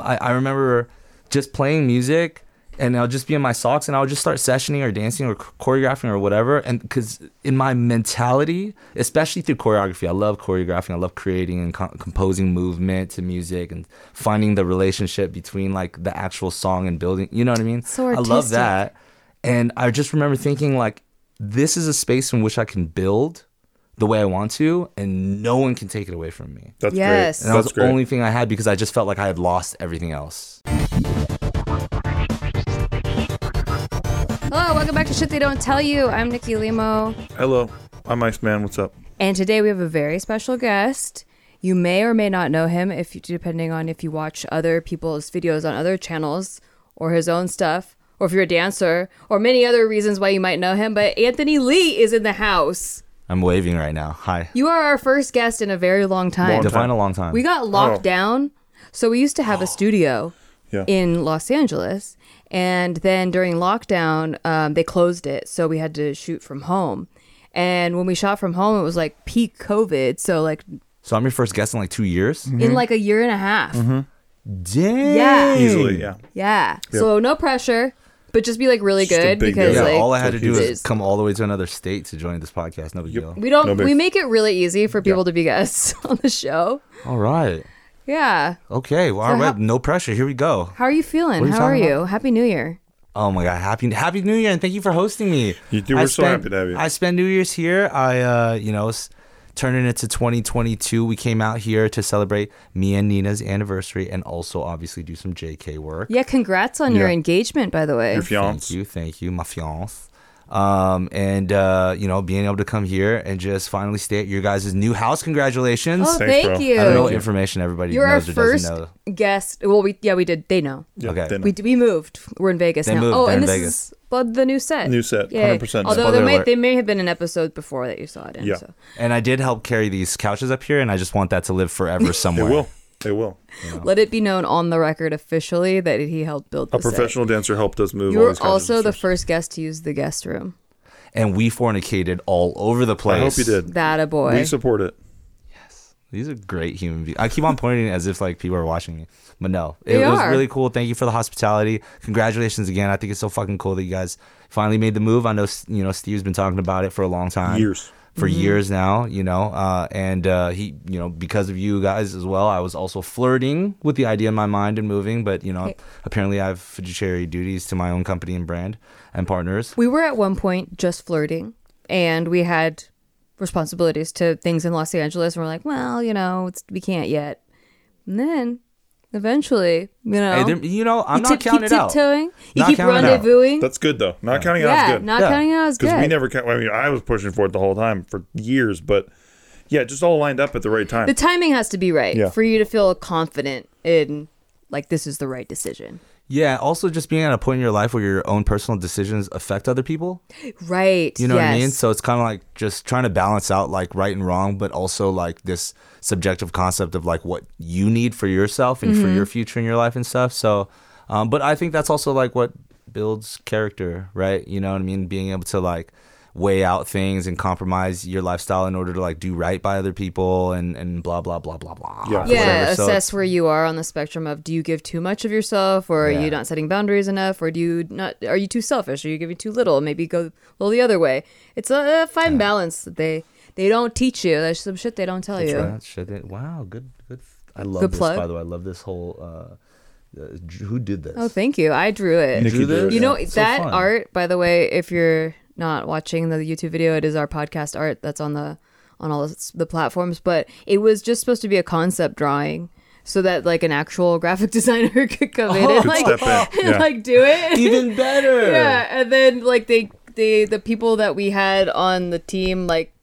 I, I remember just playing music and I'll just be in my socks and I'll just start sessioning or dancing or choreographing or whatever. And because in my mentality, especially through choreography, I love choreographing. I love creating and co- composing movement to music and finding the relationship between like the actual song and building. You know what I mean? So I love that. And I just remember thinking like, this is a space in which I can build the way I want to, and no one can take it away from me. That's Yes. great. And that was the great. only thing I had because I just felt like I had lost everything else. Hello, welcome back to Shit They Don't Tell You. I'm Nikki Limo. Hello, I'm Iceman. What's up? And today we have a very special guest. You may or may not know him if you, depending on if you watch other people's videos on other channels or his own stuff, or if you're a dancer, or many other reasons why you might know him. But Anthony Lee is in the house. I'm waving right now. Hi. You are our first guest in a very long time. Long Define a long time. We got locked Oh. down. So we used to have a studio Yeah. in Los Angeles. And then during lockdown, um, they closed it. So we had to shoot from home. And when we shot from home, it was like peak COVID. So, like, so I'm your first guest in like two years. Mm-hmm. in like a year and a half. Dang. Yeah. Easily, yeah. Yeah. So, no pressure, but just be like really Just a good big because, deal. Yeah, like, all I had to do it is is- come all the way to another state to join this podcast. No big deal. we don't, No big- we make it really easy for people to be guests on the show. All right. Yeah. Okay. Well, all So right. how- no pressure. Here we go. How are you feeling? What are you How are talking you? Happy New Year. Oh my God! Happy Happy New Year and thank you for hosting me. You do- I we're so happy to have you. I spent New Year's here. I uh, you know, s- turning into 2022. We came out here to celebrate me and Nina's anniversary and also obviously do some JK work. Yeah. Congrats on your engagement, by the way. Your Thank fiance. you, thank you, my fiance. Um, and uh, you know, being able to come here and just finally stay at your guys' new house. Congratulations. Oh, Thanks, thank bro. you. I don't know what information everybody You're our or first doesn't know. guest. Well, we yeah we did. They know. Yeah, Okay. they know. We we moved. We're in Vegas They now. moved. oh, They're and in this Vegas. is well, the new set. New set, Yeah. 100%. Although Spoiler there may alert. there may have been an episode before that you saw it in. Yeah. So. And I did help carry these couches up here, and I just want that to live forever They somewhere. will. They will. Let it be known on the record officially that he helped build the A professional dancer helped us move. You were also the first guest to use the guest room. And we fornicated all over the place. I hope you did. That a boy. We support it. Yes, these are great human beings. I keep on pointing as if like people are watching me, but no, it, They was are. really cool. Thank you for the hospitality. Congratulations again. I think it's so fucking cool that you guys finally made the move. I know you know Steve's been talking about it for a long time, Years. For Mm-hmm. years now. You know, uh, and uh, he, you know, because of you guys as well, I was also flirting with the idea in my mind and moving. But you know, apparently I have fiduciary duties to my own company and brand and partners. we were at one point just flirting, and we had responsibilities to things in Los Angeles, and we're like, well, you know, it's, we can't yet. And then eventually, you know, Hey, you know, I'm you not tip- counting keep it out. tiptoeing. You Not keep counting it out. rendezvousing. That's good though. Not counting it out yeah, is good. not Yeah. counting it out is Because we never. ca- I mean, I was pushing for it the whole time for years, but yeah, just all lined up at the right time. the timing has to be right Yeah. for you to feel confident in like this is the right decision. Yeah. Also, just being at a point in your life where your own personal decisions affect other people. Right. You know what I mean? So it's kind of like just trying to balance out like right and wrong, but also like this subjective concept of like what you need for yourself and for your future in your life and stuff. So, um, but I think that's also like what builds character, right? You know what I mean? Being able to like weigh out things and compromise your lifestyle in order to like do right by other people and and blah blah blah blah blah. Yeah. yeah, whatever. So assess where you are on the spectrum of do you give too much of yourself or are Yeah. you not setting boundaries enough or do you not are you too selfish are you giving too little maybe go well the other way it's a, a fine balance that they they don't teach you there's some shit they don't tell you That shit that- wow, good, good. I love Good this. plug. By the way, I love this whole. Uh, uh, who did this? oh thank you i drew it Nikki drew drew this? you know Yeah. That fun. art by the way if you're not watching the youtube video it is our podcast art that's on the on all the the platforms but it was just supposed to be a concept drawing so that like an actual graphic designer could come in and like, step in, and yeah. like do it Even better. yeah and then like they they the people that we had on the team like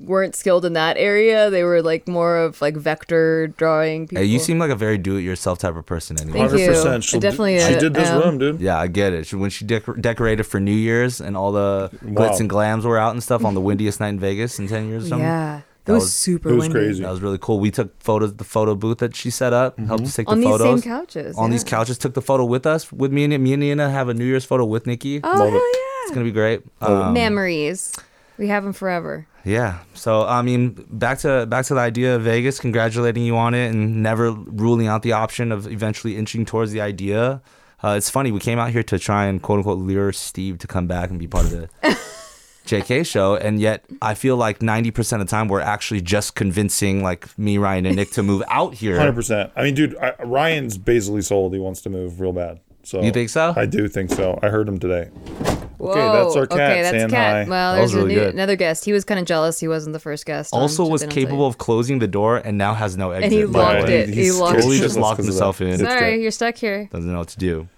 weren't skilled in that area. They were like more of like vector drawing people. Hey, you seem like a very do-it-yourself type of person anyway. Thank you. 100%. I She definitely, She did this am. room, dude. Yeah, I get it. She- When she dec- decorated for New Year's and all the Wow. glitz and glams were out and stuff on the windiest night in Vegas in 10 years or something. yeah, That that was, was- super it was windy. crazy. That was really cool. We took photos, the photo booth that she set up, helped us take On the photos on these same couches. on these couches, took the photo with us. With me and me and Nina have a New Year's photo with Nikki. Oh Love it. hell It's gonna be great. Um, Memories. We have them forever. Yeah. So I mean, back to back to the idea of Vegas. Congratulating you on it, and never ruling out the option of eventually inching towards the idea. Uh, it's funny. We came out here to try and quote unquote lure Steve to come back and be part of the JK show, and yet I feel like ninety percent of the time we're actually just convincing like me, Ryan, and Nick to move out here. Hundred percent. I mean, dude, I, Ryan's basically sold. He wants to move real bad. So You think so? I do think so. I heard him today. Whoa. that's our cat Okay, that's saying cat. hi. Well, That was there's a really new, another guest. He was kind of jealous. He wasn't the first guest. Also, was They Not Tell capable of closing the door and now has no exit. And he locked way. it. He He's locked Totally it. just locked himself in. Sorry, you're stuck here. Doesn't know what to do.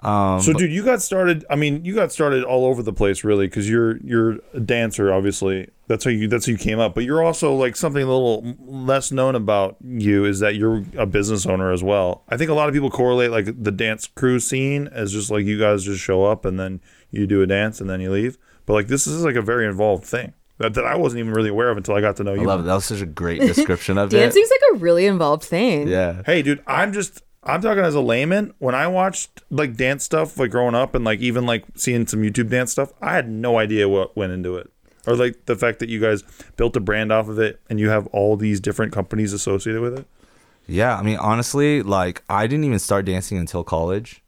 Um, So, dude, you got started. I mean, you got started all over the place, really, because you're you're a dancer. Obviously, that's how you that's how you came up. But you're also like something a little less known about you is that you're a business owner as well. I think a lot of people correlate like the dance crew scene as just like you guys just show up and then you do a dance and then you leave. But like this is like a very involved thing that, that I wasn't even really aware of until I got to know I you. love it. That was such a great description of it. Dancing's like a really involved thing. Yeah. Hey, dude, I'm just I'm talking as a layman. When I watched like dance stuff, like growing up, and like even like seeing some YouTube dance stuff, I had no idea what went into it, or like the fact that you guys built a brand off of it, and you have all these different companies associated with it. Yeah, I mean, honestly, like I didn't even start dancing until college,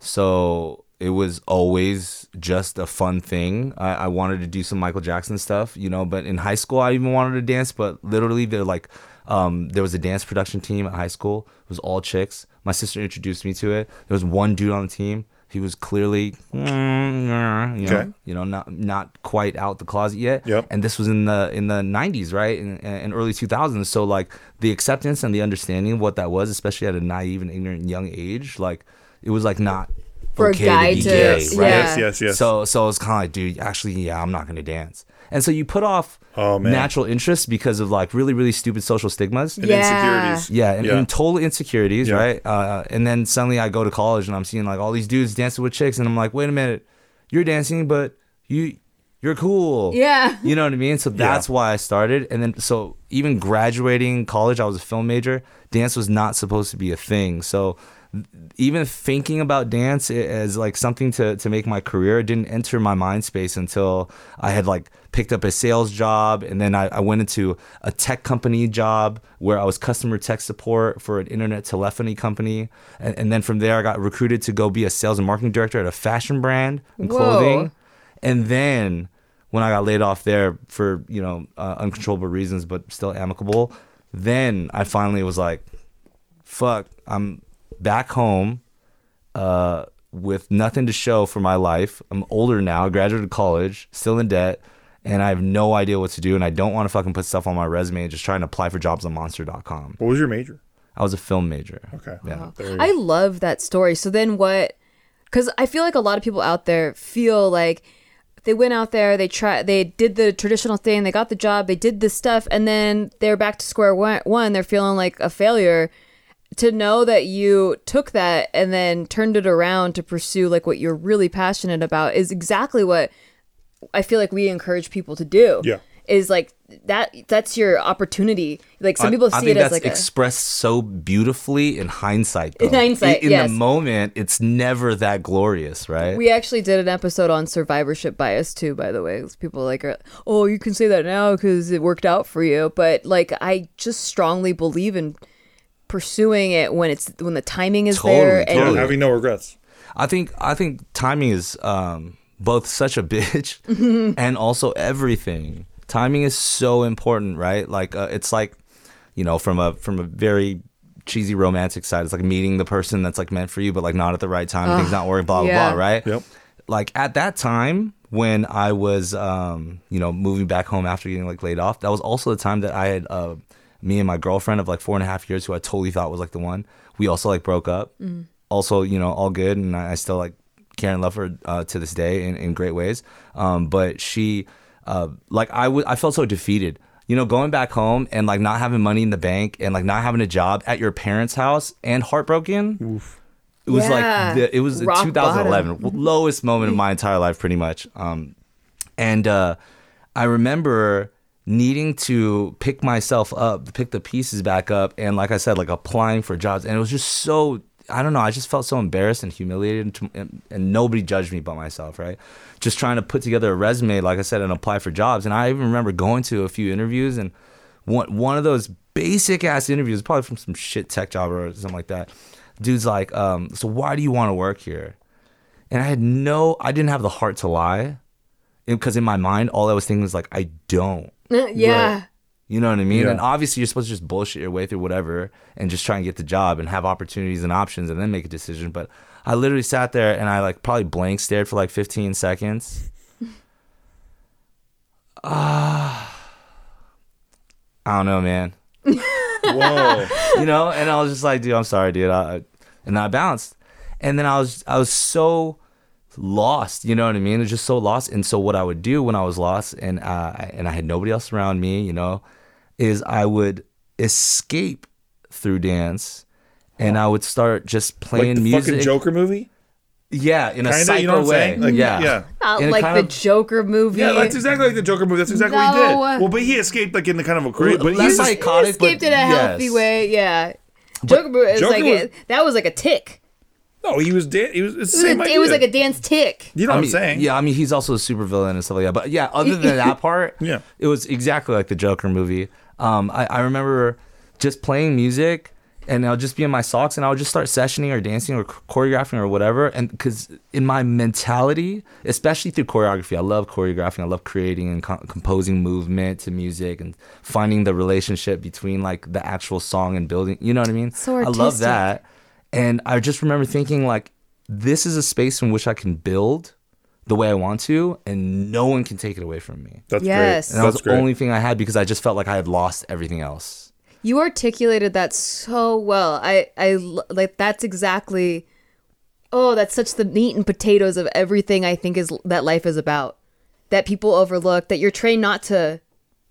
so it was always just a fun thing. I, I wanted to do some Michael Jackson stuff, you know. But in high school, I even wanted to dance. But literally, they're like, um, there was a dance production team at high school. It was all chicks. My sister introduced me to it. There was one dude on the team. He was clearly, mm, you know, Okay. you know, not not quite out the closet yet. Yep. And this was in the in the 90s, right? In, in early 2000s. So like the acceptance and the understanding of what that was, especially at a naive and ignorant young age, like it was like not For a okay guy be to- gay, Yes, right? Yes, yes, yes. So so it's kind of like, dude, actually, yeah, I'm not gonna dance. And so you put off Oh, natural interests because of like really really stupid social stigmas. and Yeah. insecurities. Yeah, and, Yeah. and total insecurities, Yeah. right? Uh, and then suddenly I go to college and I'm seeing like all these dudes dancing with chicks, and I'm like, wait a minute, you're dancing, but you you're cool. Yeah. You know what I mean? So that's why I started. And then so even graduating college, I was a film major. Dance was not supposed to be a thing. So even thinking about dance as like something to, to make my career didn't enter my mind space until I had like picked up a sales job and then I, I went into a tech company job where I was customer tech support for an internet telephony company. And, and then from there I got recruited to go be a sales and marketing director at a fashion brand and Whoa. clothing. And then when I got laid off there for, you know, uh, uncontrollable reasons, but still amicable, then I finally was like, fuck, I'm back home uh, with nothing to show for my life. I'm older now, graduated college, still in debt, and I have no idea what to do. And I don't want to fucking put stuff on my resume and just try and apply for jobs on monster.com. What was your major? I was a film major. Okay. Yeah. There you I love that story. So then what? Because I feel like a lot of people out there feel like they went out there, they try, they did the traditional thing, they got the job, they did this stuff, and then they're back to square one. one they're feeling like a failure. To know that you took that and then turned it around to pursue like what you're really passionate about is exactly what I feel like we encourage people to do. Yeah. Is like that. That's your opportunity. Like some I- people I see think it as that's like a, expressed so beautifully in hindsight. Though. In hindsight, in, in yes. the moment, it's never that glorious, right? We actually did an episode on survivorship bias too, by the way. People like, are, oh, you can say that now because it worked out for you, but like, I just strongly believe in pursuing it when it's when the timing is Totally, there. And Yeah, totally. having no regrets. I think I think timing is um, both such a bitch and also everything. Timing is so important, right? Like uh, it's like you know from a from a very cheesy romantic side, it's like meeting the person that's like meant for you, but like not at the right time. things not working, blah blah yeah. blah, right? Yep. Like at that time when I was um, you know moving back home after getting like laid off, that was also the time that I had uh, me and my girlfriend of like four and a half years who I totally thought was like the one. We also like broke up. Also, you know, all good, and I, I still like care and love her uh, to this day in, in great ways. Um, but she uh, like I would, I felt so defeated. You know, going back home and like not having money in the bank and like not having a job at your parents' house and heartbroken. It was Yeah. like the, it was Rock 2011, lowest moment of my entire life, pretty much. Um, and uh, I remember needing to pick myself up, pick the pieces back up, and like I said, like applying for jobs, and it was just so. I don't know. I just felt so embarrassed and humiliated, and, and nobody judged me but myself, right? Just trying to put together a resume, like I said, and apply for jobs. And I even remember going to a few interviews, and one one of those basic ass interviews, probably from some shit tech job or something like that. Dude's like, um, "So why do you want to work here?" And I had no, I didn't have the heart to lie, because in my mind, all I was thinking was like, I don't. yeah. You know what I mean? Yeah. And obviously, you're supposed to just bullshit your way through whatever and just try and get the job and have opportunities and options and then make a decision. But I literally sat there and I like probably blank stared for like 15 seconds. Ah, I don't know, man. Whoa. you know and i was just like dude i'm sorry dude I, I- and i bounced and then i was i was so lost you know what i mean It's just so lost and so what i would do when i was lost and uh and i had nobody else around me you know is i would escape through dance and i would start just like playing the music fucking Joker movie? yeah in a Kinda, psycho you know way? Like, yeah yeah. Not like the of- Joker movie. Yeah, that's exactly like the Joker movie. That's exactly what he did. Well, but he escaped like in the kind of a great, but Less he's like- psychotic, He escaped but in a healthy yes. way. Yeah. Joker movie is Joker like was- a, that was like a tick. No, he was dead. He was it's the It same was, idea. it was like a dance tick. you know I what mean, I'm saying? Yeah, I mean, he's also a super villain and stuff like that. But yeah, other than that part, Yeah. it was exactly like the Joker movie. Um, I, I remember just playing music and I'll just be in my socks and I'll just start sessioning or dancing or choreographing or whatever. And because in my mentality, especially through choreography, I love choreographing. I love creating and co- composing movement to music and finding the relationship between like the actual song and building. You know what I mean? So I love artistic. that. And I just remember thinking like, this is a space in which I can build the way I want to, and no one can take it away from me. That's Yes. great. And that was the great. only thing I had because I just felt like I had lost everything else. You articulated that so well. I, I like that's exactly Oh, that's such the meat and potatoes of everything I think is that life is about. That people overlook that you're trained not to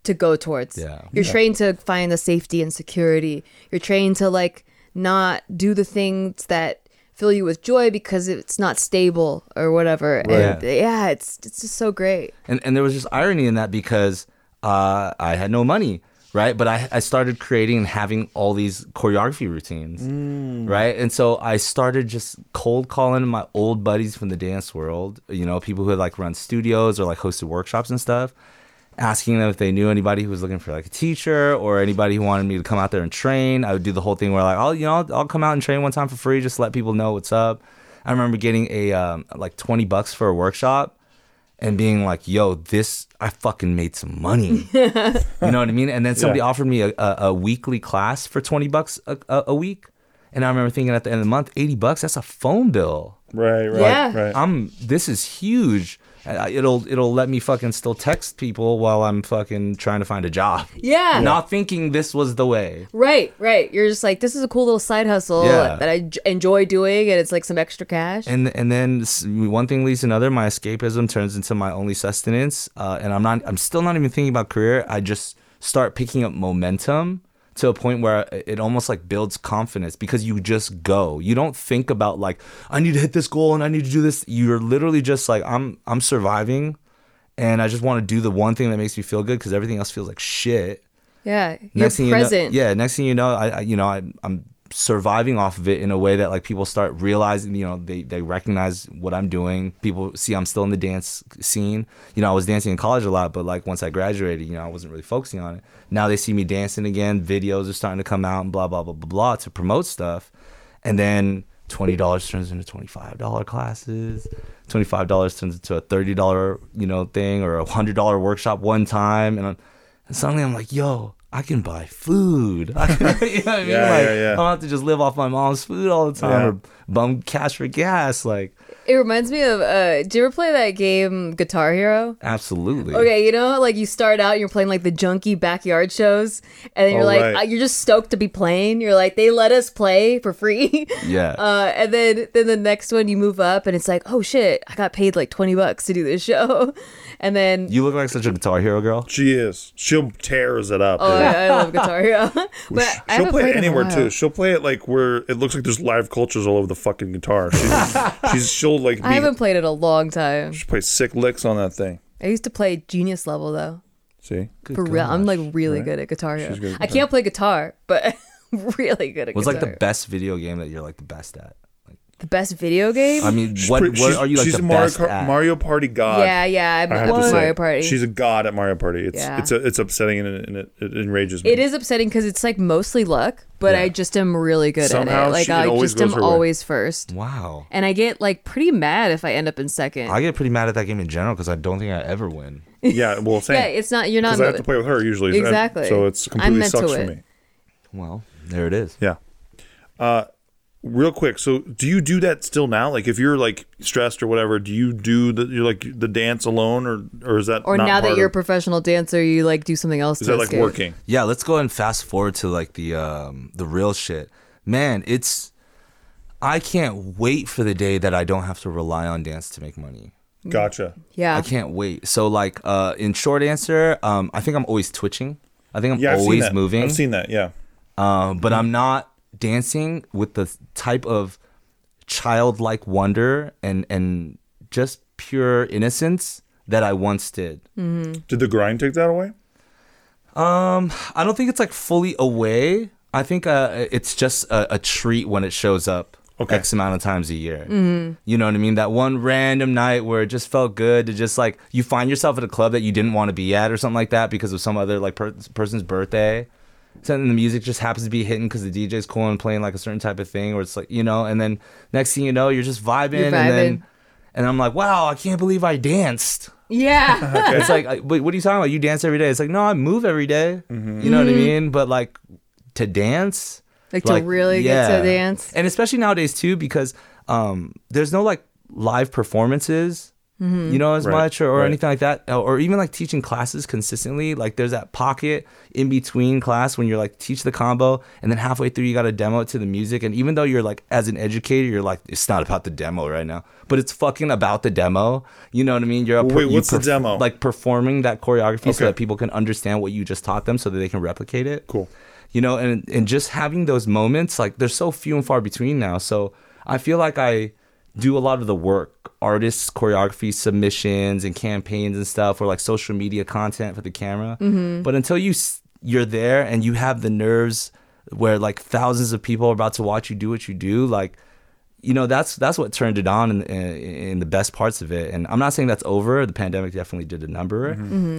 to go towards. Yeah. You're trained to find the safety and security. You're trained to like not do the things that fill you with joy because it's not stable or whatever. And yeah, it's it's just so great. And and there was just irony in that because uh, I had no money, right? But I I started creating and having all these choreography routines, right? And so I started just cold calling my old buddies from the dance world, you know, people who had like run studios or like hosted workshops and stuff. Asking them if they knew anybody who was looking for like a teacher or anybody who wanted me to come out there and train. I would do the whole thing where like, oh, you know, I'll, I'll come out and train one time for free, just to let people know what's up. I remember getting a um, like twenty bucks for a workshop and being like, "Yo, this I fucking made some money." you know what I mean? And then somebody Yeah. offered me a, a, a weekly class for twenty bucks a, a, a week, and I remember thinking at the end of the month, eighty bucks. That's a phone bill. Right, right, Yeah. right. I'm. This is huge. Uh, It'll it'll let me fucking still text people while I'm fucking trying to find a job. Yeah. Not thinking this was the way. Right, right. You're just like, this is a cool little side hustle Yeah. that I j- enjoy doing, and it's like some extra cash. and and then one thing leads to another. My escapism turns into my only sustenance, uh, and I'm not. I'm still not even thinking about career. I just start picking up momentum to a point where it almost like builds confidence because you just go. You don't think about like I need to hit this goal and I need to do this. You're literally just like I'm. I'm surviving, and I just want to do the one thing that makes me feel good because everything else feels like shit yeah, you're thing present. You know, yeah, next thing you know, I, I you know I, I'm surviving off of it in a way that like people start realizing, you know, they they recognize what I'm doing. People see I'm still in the dance scene. You know, I was dancing in college a lot, but like once I graduated, you know, I wasn't really focusing on it. Now they see me dancing again. Videos are starting to come out and blah blah blah blah blah to promote stuff, and then. Twenty dollars turns into twenty five dollar classes. Twenty five dollars turns into a thirty dollar, you know, thing or a hundred dollar workshop one time, and I'm, and suddenly I'm like, yo, I can buy food. I can, you know what I mean? Yeah, like, yeah, yeah. I don't have to just live off my mom's food all the time Yeah. or bum cash for gas. Like, It reminds me of. Uh, did you ever play that game Guitar Hero? Absolutely. Okay, you know, like you start out, and you're playing like the junky backyard shows, and then you're Oh, like, right. uh, you're just stoked to be playing. You're like, they let us play for free. Yeah. Uh, and then then the next one you move up, and it's like, oh shit, I got paid like twenty bucks to do this show, and then You look like such a Guitar Hero girl. She is. She'll tears it up. oh, dude. yeah, I love Guitar Hero, but I She'll haven't play played it in a anywhere while. too. She'll play it like where it looks like there's live cultures all over the fucking guitar. She's, she's she'll like be, I haven't played it a long time. she plays sick licks on that thing. I used to play Genius level though. See, For real, I'm like really good at Guitar Hero. good at I can't play guitar, but really good at What's guitar. like the best video game that you're like the best at? The best video game? I mean, what pre- what she's- are you like she's the a Mario, best Kart- at? Mario Party god. yeah, yeah, I'm I at have to say, Mario Party. she's a god at Mario Party. It's Yeah. it's a, it's upsetting and it, and it, it enrages me. It is upsetting because it's like mostly luck, but Yeah. I just am really good Somehow at it. Like she- I always just goes am her way. always first, Wow. and I get like pretty mad if I end up in second. I get pretty mad at that game in general because I don't think I ever win. Yeah, well, same. yeah, it's not. You're not. because I have to play with her usually. Exactly. So it's completely sucks for me. Well, there it is. Yeah. Uh, real quick. So, do you do that still now? Like, if you're like stressed or whatever, do you do the you're like the dance alone, or or is that or not now that you're a professional dancer, you like do something else. is to that like working? Yeah, let's go and fast forward to like the um the real shit. Man, it's I can't wait for the day that I don't have to rely on dance to make money. Gotcha. Yeah. I can't wait. So like uh in short answer, um I think I'm always twitching. I think I'm Yeah, I've always moving. I've seen that. Yeah. Um, but I'm not dancing with the type of childlike wonder and and just pure innocence that I once did. Did the grind take that away? Um, I don't think it's like fully away. I think uh, it's just a, a treat when it shows up. Okay. X amount of times a year. You know what I mean? That one random night where it just felt good to just like you find yourself at a club that you didn't want to be at or something like that because of some other like per- person's birthday. So then the music just happens to be hitting because the DJ's cool and playing like a certain type of thing, or it's like you know, and then next thing you know, you're just vibing, You're and then and I'm like, wow, I can't believe I danced. Yeah. It's like, I- wait, what are you talking about? You dance every day? It's like, no, I move every day. Mm-hmm. You know what I mean? But like to dance, Like, to really get to dance. and especially nowadays too, because um, there's no like live performances. You know, as Right, much or, or right. anything like that, or even like teaching classes consistently. Like there's that pocket in between class when you're like teach the combo, and then halfway through you got to demo it to the music. And even though you're like as an educator, you're like it's not about the demo right now, but it's fucking about the demo. You know what I mean? You're a Wait, you what's the demo? Like performing that choreography so that people can understand what you just taught them, so that they can replicate it Cool. you know and and just having those moments like they're so few and far between now so i feel like i do a lot of the work. Artists choreography submissions and campaigns and stuff or like social media content for the camera. Mm-hmm. But until you you're there and you have the nerves where like thousands of people are about to watch you do what you do like you know that's that's what turned it on in, in, in the best parts of it and i'm not saying that's over the pandemic definitely did a number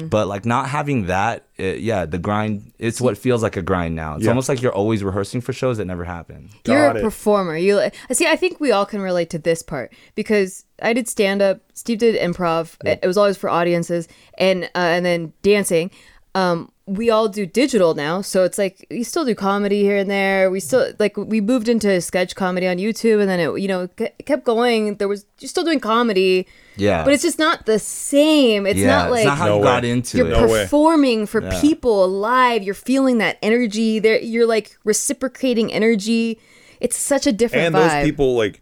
but like not having that it, yeah the grind it's what feels like a grind now it's Yeah. almost like you're always rehearsing for shows that never happen You're a it. performer. You see. I think we all can relate to this part because I did stand up. Steve did improv. It was always for audiences, and uh, and then dancing. Um, we all do digital now, so it's like we still do comedy here and there. We still like we moved into sketch comedy on YouTube, and then it you know it kept going. There was you're still doing comedy, yeah but it's just not the same. It's yeah not like it's not how No you way. got into you're it No performing for Yeah. people live. You're feeling that energy. There, you're like reciprocating energy. It's such a different and vibe. those people like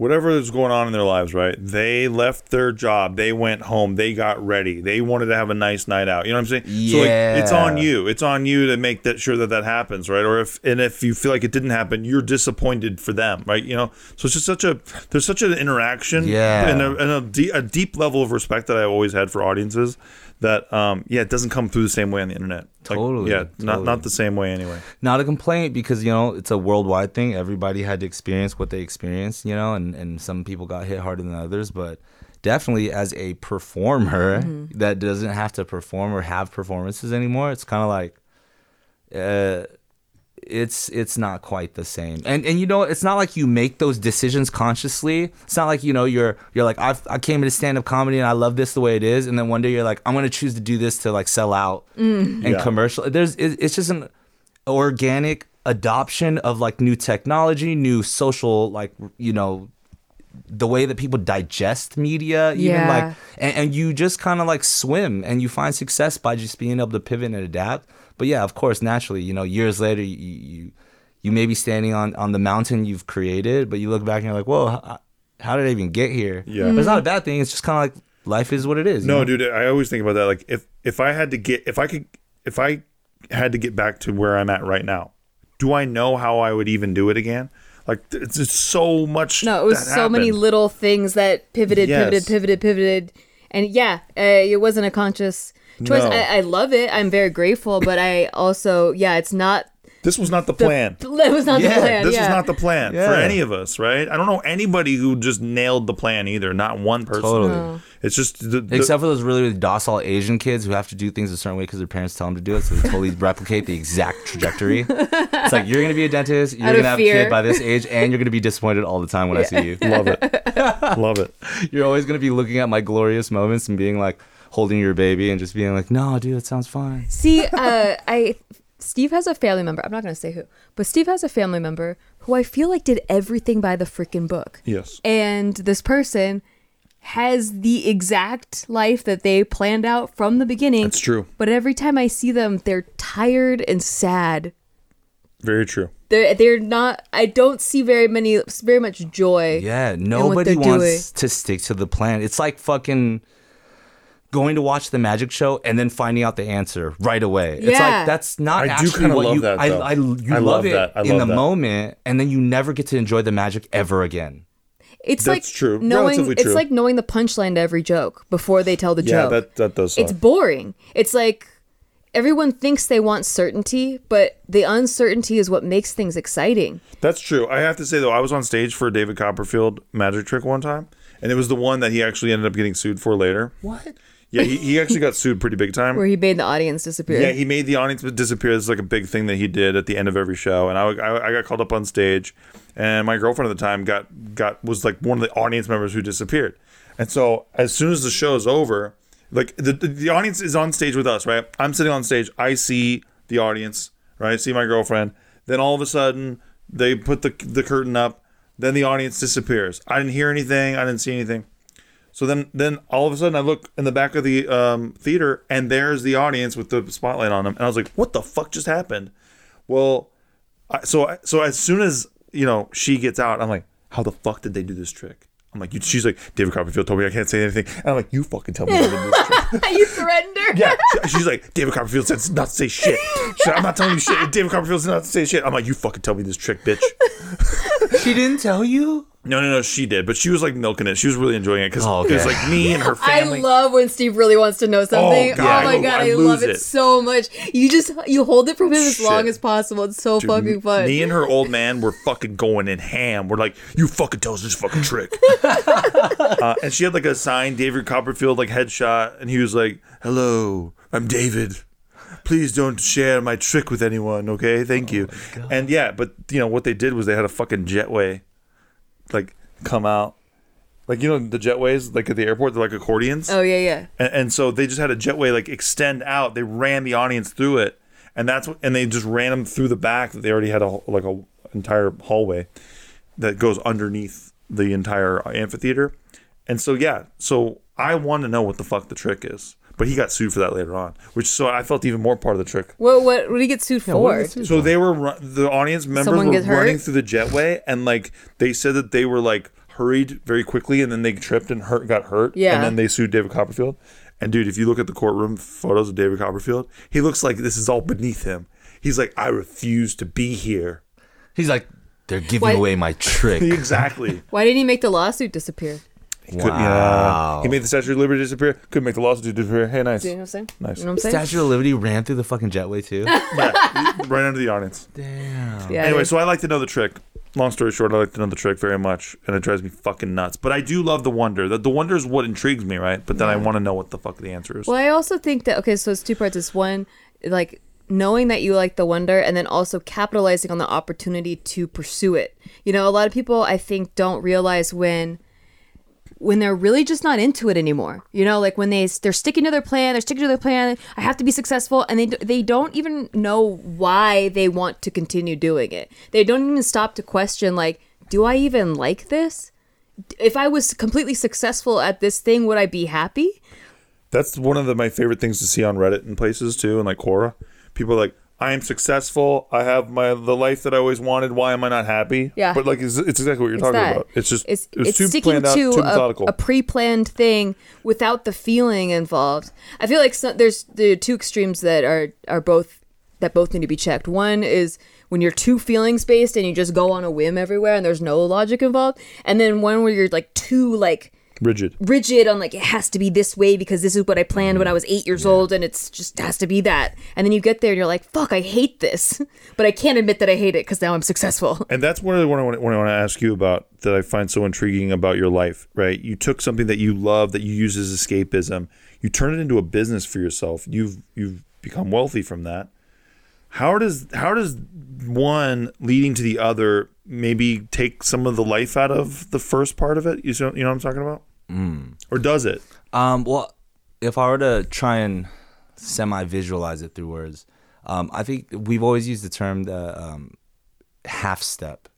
whatever is going on in their lives right? They left their job. They went home. They got ready. They wanted to have a nice night out. You know what i'm saying? So like it's on you. It's on you to make that sure that that happens right? Or if and if you feel like it didn't happen you're disappointed for them right? You know? So it's just such a there's such an interaction Yeah. and a, and a, de- a deep level of respect that i always had for audiences that um yeah it doesn't come through the same way on the internet. Like, Totally, yeah not totally. not the same way anyway. Not a complaint because you know it's a worldwide thing. Everybody had to experience what they experienced you know and, and some people got hit harder than others but definitely as a performer that doesn't have to perform or have performances anymore it's kind of like uh it's it's not quite the same. And and you know it's not like you make those decisions consciously. It's not like you know you're you're like I've, i came into stand-up comedy and i love this the way it is. And then one day you're like i'm gonna choose to do this to like sell out mm. and Yeah. commercial. There's it, it's just an organic adoption of like new technology new social like you know the way that people digest media, even Yeah. like, and, and you just kind of like swim and you find success by just being able to pivot and adapt. But yeah, of course, naturally, you know, years later, you you, you may be standing on on the mountain you've created, but you look back and you're like, whoa, how, how did I even get here? Yeah. but it's not a mm-hmm. bad thing. It's just kind of like life is what it is. you No, know? dude, I always think about that. Like, if if I had to get, if I could, if I had to get back to where I'm at right now, do I know how I would even do it again? Like, it's just so much. No, it was so many little things that pivoted, pivoted, pivoted, pivoted, and yeah, uh, it wasn't a conscious choice. No. I, I love it. I'm very grateful, but I also, yeah, it's not. This was not the plan. That was not Yeah, the plan. This yeah. was not the plan for any of us, right? I don't know anybody who just nailed the plan either. Not one person. Totally. No. It's just the, the- Except for those really, really docile Asian kids who have to do things a certain way because their parents tell them to do it, so they totally replicate the exact trajectory. It's like you're gonna be a dentist, you're Out gonna have a kid by this age, and you're gonna be disappointed all the time when I see you. love it, love it. You're always gonna be looking at my glorious moments and being like holding your baby and just being like, "No, dude, it sounds fine." See, uh, I Steve has a family member. I'm not going to say who, but Steve has a family member who I feel like did everything by the freaking book. Yes. And this person has the exact life that they planned out from the beginning. That's true. But every time I see them, they're tired and sad. Very true. They're they're not. I don't see very many, very much joy. Yeah, nobody they're wants to stick to the plan. It's like fucking going to watch the magic show and then finding out the answer right away. It's Yeah. like that's not I do actually kinda what love you that, I, though. I, you I love, love it that. I in love the that. moment and then you never get to enjoy the magic ever again. It's That's like true. knowing. Relatively It's true. like knowing the punchline to every joke before they tell the Yeah, joke. that that does. Suck. it's boring. It's like everyone thinks they want certainty, but the uncertainty is what makes things exciting. That's true. I have to say though, I was on stage for a David Copperfield magic trick one time, and it was the one that he actually ended up getting sued for later. What? Yeah, he, he actually got sued pretty big time. Where he made the audience disappear. Yeah, he made the audience disappear. This is like a big thing that he did at the end of every show. And I, I, I got called up on stage, and my girlfriend at the time got got was like one of the audience members who disappeared. And so as soon as the show is over, like the the, the audience is on stage with us, right? I'm sitting on stage. I see the audience, right? I see my girlfriend. Then all of a sudden they put the the curtain up. Then the audience disappears. I didn't hear anything. I didn't see anything. So then, then all of a sudden, I look in the back of the um, theater, and there's the audience with the spotlight on them, and I was like, "What the fuck just happened?" Well, I, so I, so as soon as you know she gets out, I'm like, "How the fuck did they do this trick?" I'm like, you, "She's like, David Copperfield told me I can't say anything," and I'm like, "You fucking tell me how to do this trick." you surrender. Yeah, she- she's like, David Copperfield said not to say shit. She's like, I'm not telling you shit. David Copperfield said not to say shit. I'm like, you fucking tell me this trick, bitch. She didn't tell you? No, no, no, she did, but she was like milking it. She was really enjoying it because Oh, it was okay. like me and her family. I love when Steve really wants to know something. Oh, God, my I- god, I I, love it. it. so much. You just you hold it from him as long as possible. It's so Dude, fucking fun. Me and her old man were fucking going in ham. We're like, you fucking tell us this fucking trick. uh, and she had like a signed David Copperfield like headshot, and he was like, "Hello, I'm David. Please don't share my trick with anyone, okay? Thank you." And yeah, but you know what they did was they had a fucking jetway, like come out, like you know the jetways like at the airport, they're like accordions. oh yeah, yeah. And, and so they just had a jetway like extend out. They ran the audience through it, and that's what, and they just ran them through the back. They already had a like a entire hallway that goes underneath the entire amphitheater. And so yeah, so I want to know what the fuck the trick is. But he got sued for that later on, which so I felt even more part of the trick. Well, what what did he get sued what for? get sued So they were run- the audience members Someone were running through the jetway, and like they said that they were like hurried very quickly, and then they tripped and hurt, got hurt, Yeah. and then they sued David Copperfield. And dude, if you look at the courtroom photos of David Copperfield, he looks like this is all beneath him. He's like, I refuse to be here. He's like, they're giving What? away my trick. Exactly. Why didn't he make the lawsuit disappear? He could- yeah. He made the Statue of Liberty disappear. Couldn't make the lawsuit disappear. Hey, nice. Do you know what I'm saying? Nice. You know what I'm saying? Statue of Liberty ran through the fucking jetway too. Yeah, right under the audience. Damn. Yeah. Anyway, so I like to know the trick. Long story short, I like to know the trick very much, and it drives me fucking nuts. But I do love the wonder. That the wonder is what intrigues me, right? But then I want to know what the fuck the answer is. Well, I also think that okay, so it's two parts. It's one like knowing that you like the wonder and then also capitalizing on the opportunity to pursue it. You know, a lot of people I think don't realize when when they're really just not into it anymore. You know, like when they they're sticking to their plan, they're sticking to their plan. I have to be successful, and they they don't even know why they want to continue doing it. They don't even stop to question like, do I even like this? if I was completely successful at this thing, would I be happy? That's one of the, my favorite things to see on Reddit and places too, and like Quora. People like, I am successful. I have my the life that I always wanted. Why am I not happy? Yeah. But like, it's, it's exactly what you're It's talking that. about. It's just it's, it it's too sticking planned out, too a, methodical. a pre-planned thing without the feeling involved. I feel like so, there's the two extremes that are are both that both need to be checked. One is when you're too feelings based and you just go on a whim everywhere and there's no logic involved, and then one where you're like too like Rigid. rigid on like it has to be this way because this is what I planned when I was eight years old and it's just has to be that. And then you get there and you're like, fuck, I hate this, but I can't admit that I hate it because now I'm successful. And that's one of the one I want, I want to ask you about that I find so intriguing about your life, right? You took something that you love that you use as escapism, you turn it into a business for yourself. You've you've become wealthy from that. How does how does one leading to the other maybe take some of the life out of the first part of it? You know, you know what I'm talking about? Mm. Or does it? Um, well, if I were to try and semi visualize it through words, um, I think we've always used the term the um, half step,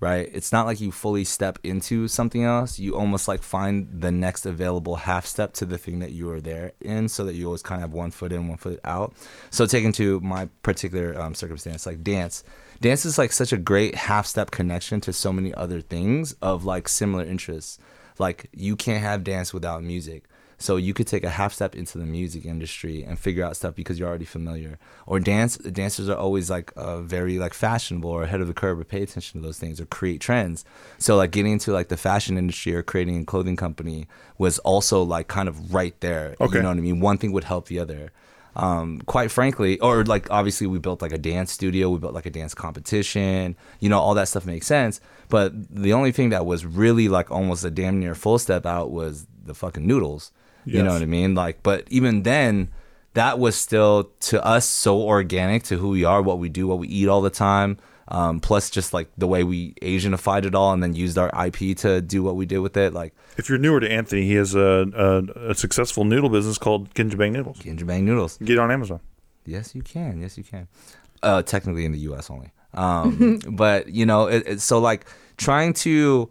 right? It's not like you fully step into something else. You almost like find the next available half step to the thing that you were there in so that you always kind of have one foot in, one foot out. So, taken to my particular um, circumstance, like dance. Dance is like such a great half step connection to so many other things of like similar interests. Like you can't have dance without music. So you could take a half step into the music industry and figure out stuff because you're already familiar. Or dance dancers are always like uh, very like fashionable or ahead of the curve or pay attention to those things or create trends. So like getting into like the fashion industry or creating a clothing company was also like kind of right there. Okay. You know what I mean? One thing would help the other. Um, quite frankly, or like obviously we built like a dance studio, we built like a dance competition, you know, all that stuff makes sense. But the only thing that was really like almost a damn near full step out was the fucking noodles. You know what I mean? Like, but even then, that was still to us so organic to who we are, what we do, what we eat all the time. Um, plus, just like the way we Asianified it all, and then used our IP to do what we did with it, like If you're newer to Anthony, he has a, a, a successful noodle business called Kinjabang Noodles. Kinjabang noodles. Get it on Amazon. Yes, you can. Yes, you can. Uh, technically in the U.S. only. Um, but you know, it, it, so like trying to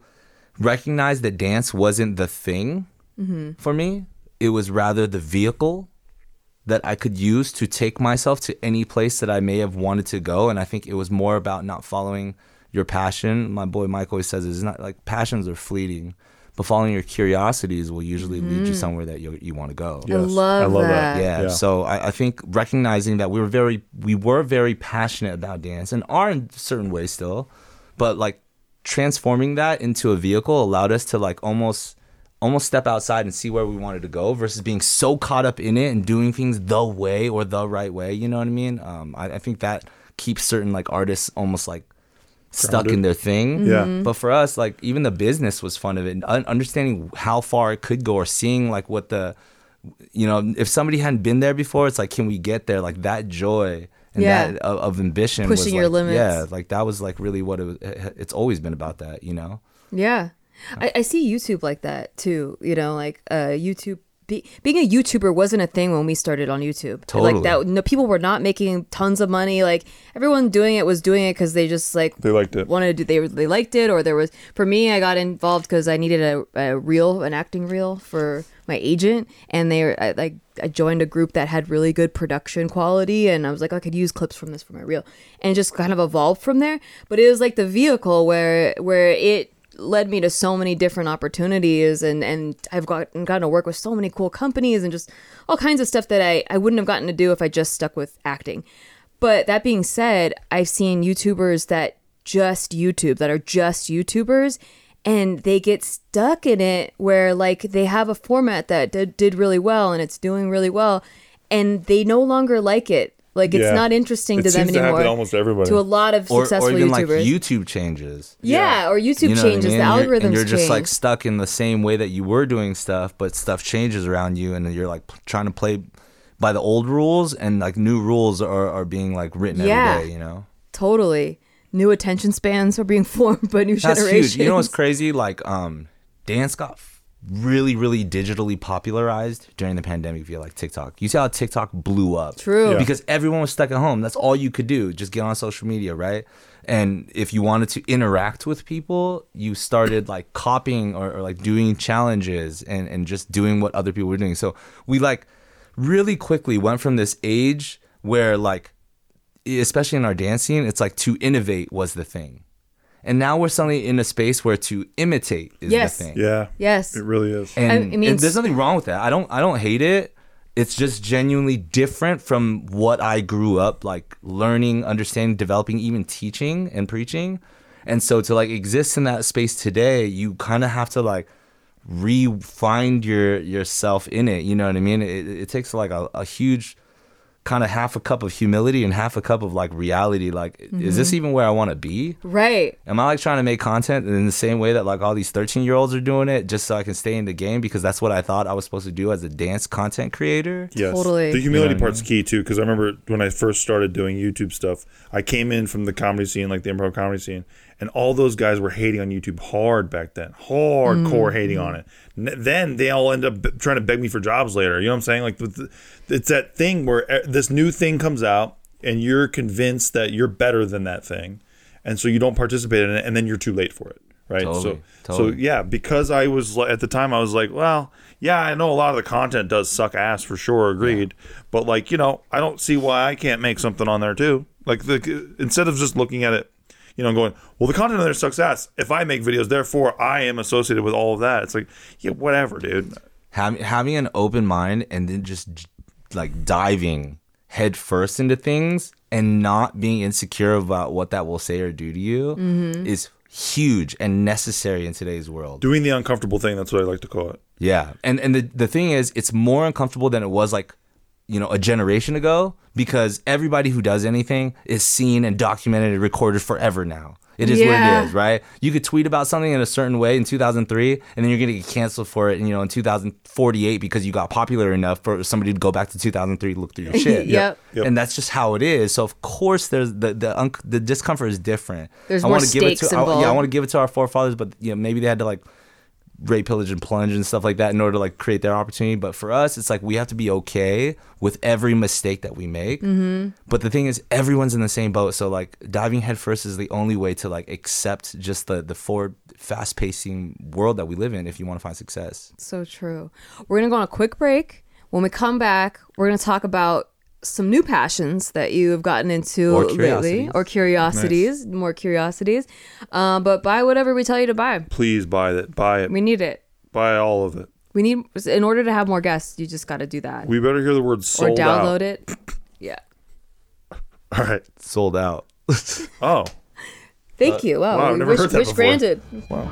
recognize that dance wasn't the thing mm-hmm. for me. It was rather the vehicle that I could use to take myself to any place that I may have wanted to go. And I think it was more about not following your passion. My boy Mike always says it's not like passions are fleeting, but following your curiosities will usually lead you mm-hmm. somewhere that you you want to go. I love, I love that. that. Yeah. Yeah. So I, I think recognizing that we were very we were very passionate about dance and are in certain ways still, but like transforming that into a vehicle allowed us to like almost almost step outside and see where we wanted to go versus being so caught up in it and doing things the way or the right way. You know what I mean? Um, I, I think that keeps certain like artists almost like stuck in their thing. Yeah. Mm-hmm. Mhm. But for us, like even the business was fun of it, and un- understanding how far it could go, or seeing like what the, you know, if somebody hadn't been there before, it's like, can we get there? Like that joy and Yeah. that of, of ambition, was, Pushing your like- limits. Yeah, like that was like really what it was. It's always been about that, you know. Yeah. I, I see YouTube like that too. You know, like uh, YouTube. Be, being a YouTuber wasn't a thing when we started on YouTube. Totally. Like that, no, people were not making tons of money. Like everyone doing it was doing it because they just like They liked it. wanted to do. They they liked it, or there was. For me, I got involved because I needed a, a reel, an acting reel for my agent, and they I, like I joined a group that had really good production quality, and I was like, oh, I could use clips from this for my reel, and it just kind of evolved from there. But it was like the vehicle where where it led me to so many different opportunities and and I've gotten gotten to work with so many cool companies and just all kinds of stuff that I, I wouldn't have gotten to do if I just stuck with acting. But that being said, I've seen YouTubers that just YouTube, that are just YouTubers, and they get stuck in it where like they have a format that did, did really well and it's doing really well, and they no longer like it. Like it's Yeah. not interesting It to them seems to happen anymore. to almost everybody. To a lot of Or, successful or even YouTubers. like YouTube changes. yeah, or YouTube You know what I changes, mean? the And you're- and you're just change. like stuck in the same way that you were doing stuff, but stuff changes around you, and you're like p- trying to play by the old rules, and like new rules are, are being like written Yeah. every day. You know, Totally. New attention spans are being formed by new that's generations. huge. You know what's crazy? Like, um, dance got f- really, really digitally popularized during the pandemic via like TikTok. You see how TikTok blew up? True. Yeah. Because everyone was stuck at home. That's all you could do. Just get on social media, right? And if you wanted to interact with people, you started like copying or, or like doing challenges and, and just doing what other people were doing. So we like really quickly went from this age where like especially in our dancing, it's like to innovate was the thing. And now we're suddenly in a space where to imitate is Yes. the thing. Yeah. Yes. It really is. And I- I mean, and there's nothing wrong with that. I don't I don't hate it. It's just genuinely different from what I grew up like learning, understanding, developing, even teaching and preaching. And so to like exist in that space today, you kind of have to like re-find your yourself in it. You know what I mean? It, it takes like a, a huge kind of half a cup of humility and half a cup of like reality. Like, is Mm-hmm. this even where I want to be? right. Am I like trying to make content in the same way that like all these 13 year olds are doing it just so I can stay in the game because that's what I thought I was supposed to do as a dance content creator? Yes. Totally. The humility You know what I part's key too, because I remember when I first started doing YouTube stuff, I came in from the comedy scene, like the improv comedy scene, and all those guys were hating on YouTube hard back then, hardcore Mm. hating on it. Then they all end up trying to beg me for jobs later. You know what I'm saying? Like it's that thing where uh, this new thing comes out, and you're convinced that you're better than that thing, and so you don't participate in it, and then you're too late for it. Right. Totally, so, so yeah, because I was at the time, I was like, well, yeah, I know a lot of the content does suck ass for sure, agreed. But like, you know, I don't see why I can't make something on there too. Like, the instead of just looking at it, you know, and going, well, the content on there sucks ass. If I make videos, therefore I am associated with all of that. It's like, yeah, whatever, dude. Having having an open mind and then just like diving head first into things and not being insecure about what that will say or do to you Mm-hmm. is huge and necessary in today's world. Doing the uncomfortable thing. That's what I like to call it. Yeah. And and the the thing is it's more uncomfortable than it was like you know a generation ago because everybody who does anything is seen and documented and recorded forever now. It is what it is, right? You could tweet about something in a certain way in 2003 and then you're going to get canceled for it, you know, in 2048 because you got popular enough for somebody to go back to 2003 to look through your shit. Yep. Yep. And that's just how it is. So of course there's the the un- the discomfort is different. There's I more wanna give it stakes to I- yeah, I want to give it to our forefathers, but you know, maybe they had to like rape, pillage, and plunge and stuff like that in order to like create their opportunity. But for us, it's like we have to be okay with every mistake that we make. Mm-hmm. But the thing is, everyone's in the same boat. So like diving headfirst is the only way to like accept just the the forward, fast pacing world that we live in if you want to find success. So true. We're going to go on a quick break. When we come back, we're going to talk about some new passions that you have gotten into Or lately curiosities. or curiosities, more curiosities. Uh, but buy whatever we tell you to buy. Please buy that. Buy it. We need it. buy all of it. We need, in order to have more guests, you just got to do that. We better hear the word sold or download out. it. Yeah. All right. Sold out. Oh. Thank you. Wow. wow, I've never wish, heard that wish before. granted. Wow.